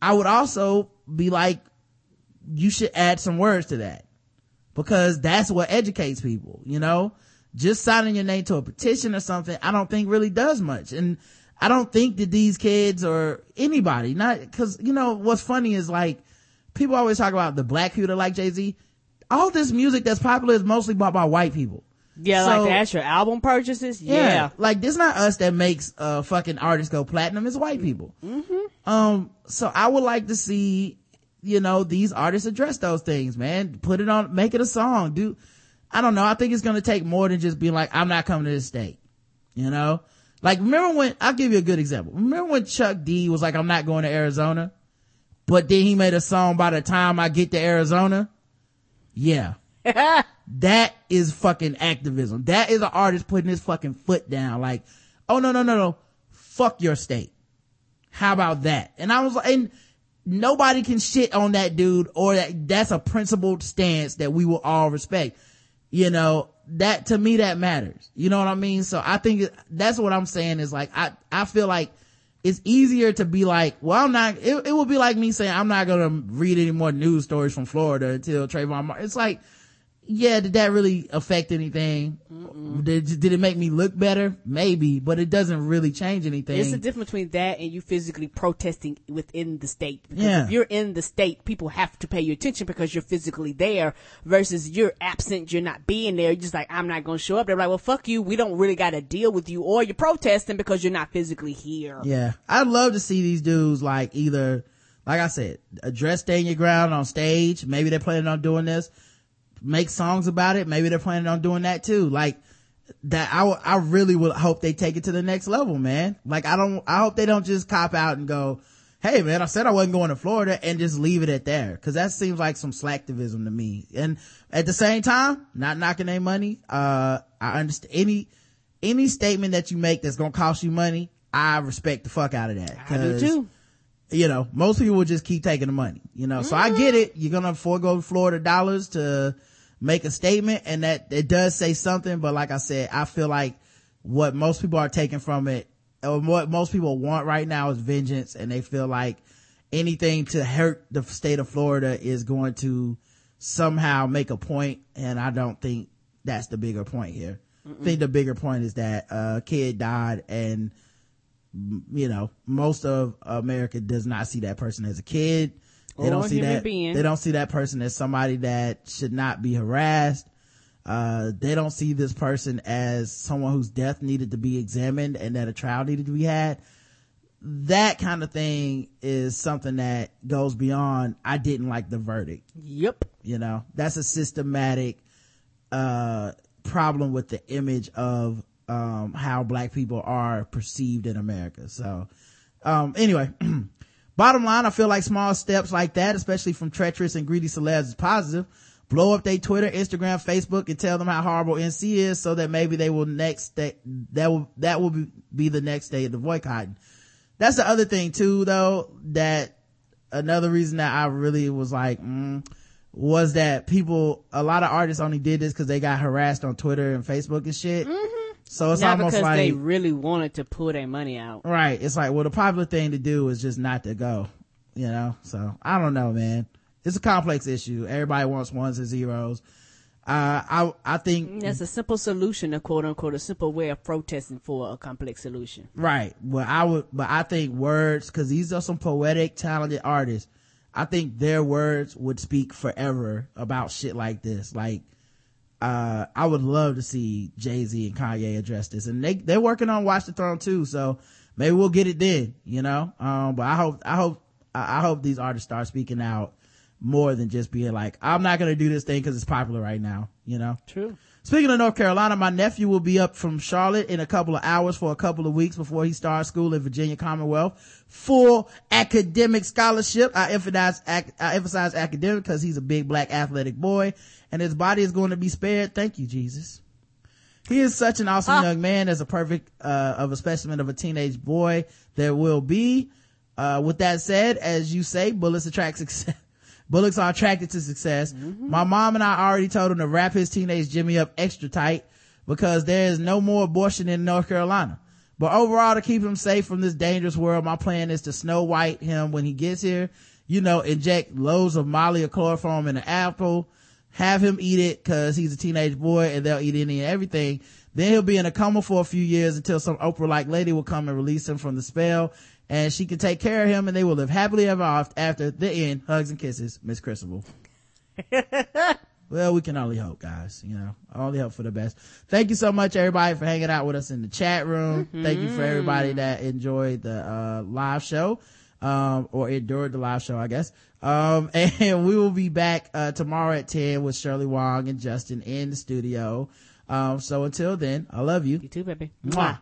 I would also be like, you should add some words to that because that's what educates people, you know? Just signing your name to a petition or something, I don't think really does much. And I don't think that these kids or anybody, not, cause, you know, what's funny is like, people always talk about the black people that like Jay-Z. All this music that's popular is mostly bought by white people. yeah, so- like the actual album purchases. Yeah. Like, this not us that makes, uh, fucking artists go platinum. It's white people. Um, so I would like to see, you know, these artists address those things, man. Put it on, make it a song. Do, I don't know. I think it's going to take more than just being like, I'm not coming to this state. You know? Like, remember when, I'll give you a good example. Remember when Chuck D was like, I'm not going to Arizona? But then he made a song by the time I get to Arizona? Yeah. that is fucking activism. That is an artist putting his fucking foot down. Like, oh no, no, no, no. Fuck your state. How about that? And I was like, and nobody can shit on that dude or that, that's a principled stance that we will all respect. You know, that to me that matters. You know what I mean? So I think that's what I'm saying is like, I, I feel like it's easier to be like, well, I'm not, it, it would be like me saying, I'm not to read any more news stories from Florida until Trayvon Martin. It's like, yeah, did that really affect anything? Did, did it make me look better? Maybe, but it doesn't really change anything. It's the difference between that and you physically protesting within the state. Because Yeah. if you're in the state, people have to pay you attention because you're physically there versus you're absent, you're not being there. You're just like, I'm not going to show up. They're like, well, fuck you. We don't really got to deal with you or you're protesting because you're not physically here. Yeah. I'd love to see these dudes like either, like I said, address staying your ground on stage. Maybe they're planning on doing this. Make songs about it. Maybe they're planning on doing that too. Like that, I, w- I really would hope they take it to the next level, man. Like I don't, I hope they don't just cop out and go, Hey man, I said I wasn't going to Florida and just leave it at there. Cause that seems like some slacktivism to me. And at the same time, not knocking their money. Uh, I understand any, any statement that you make that's gonna cost you money, I respect the fuck out of that. I do too. You know, most people will just keep taking the money, you know, so I get it. You're gonna forego Florida dollars to make a statement and that it does say something, but like I said, I feel like what most people are taking from it, or what most people want right now is vengeance and they feel like anything to hurt the state of Florida is going to somehow make a point. and I don't think that's the bigger point here. I think the bigger point is that a kid died and you know most of America does not see that person as a kid. They Or don't see that being. they don't see that person as somebody that should not be harassed. Uh, they don't see this person as someone whose death needed to be examined and that a trial needed to be had that kind of thing is something that goes beyond i didn't like the verdict Yep. you know that's a systematic uh problem with the image of um how black people are perceived in america so um anyway bottom line i feel like small steps like that especially from treacherous and greedy celebs is positive. Blow up their twitter instagram facebook and tell them how horrible nc is so that maybe they will next day that will that will be, be the next day of the boycotting. That's the other thing too though that another reason that i really was like mm, was that people a lot of artists only did this because they got harassed on twitter and facebook and shit so it's Not almost because like they really wanted to pull their money out. right it's like well the popular thing to do is just not to go you know so i don't know man it's a complex issue everybody wants ones and zeros uh i i think That's a simple solution, a quote unquote, a simple way of protesting for a complex solution. Right. Well, I would, but I think words, cause these are some poetic, talented artists. I think their words would speak forever about shit like this. Like, uh, I would love to see Jay-Z and Kanye address this and they, they're working on Watch the Throne too. So maybe we'll get it then, you know? Um, but I hope, I hope, I hope these artists start speaking out more than just being like, I'm not going to do this thing cause it's popular right now, you know? True. Speaking of North Carolina, my nephew will be up from Charlotte in a couple of hours for a couple of weeks before he starts school at Virginia Commonwealth. Full academic scholarship. I emphasize, I emphasize academic because he's a big black athletic boy and his body is going to be spared. Thank you, Jesus. He is such an awesome young man as a perfect, uh, of a specimen of a teenage boy there will be. Uh, with that said, as you say, bullets attract success. Bullocks are attracted to success. My mom and I already told him to wrap his teenage Jimmy up extra tight because there is no more abortion in North Carolina. But overall, to keep him safe from this dangerous world, my plan is to snow white him when he gets here. You know, inject loads of Molly or chloroform in an apple, have him eat it cause he's a teenage boy and they'll eat any and everything. Then he'll be in a coma for a few years until some Oprah-like lady will come and release him from the spell and she can take care of him and they will live happily ever after after the end. Hugs and kisses, Miss Crucible. well, we can only hope, guys, you know, only hope for the best. Thank you so much, everybody, for hanging out with us in the chat room. Thank you for everybody that enjoyed the, uh, live show, um, or endured the live show, I guess. Um, and we will be back, uh, tomorrow at 10 with Shirley Wong and Justin in the studio. Um, so until then, I love you. You too, baby. Mwah.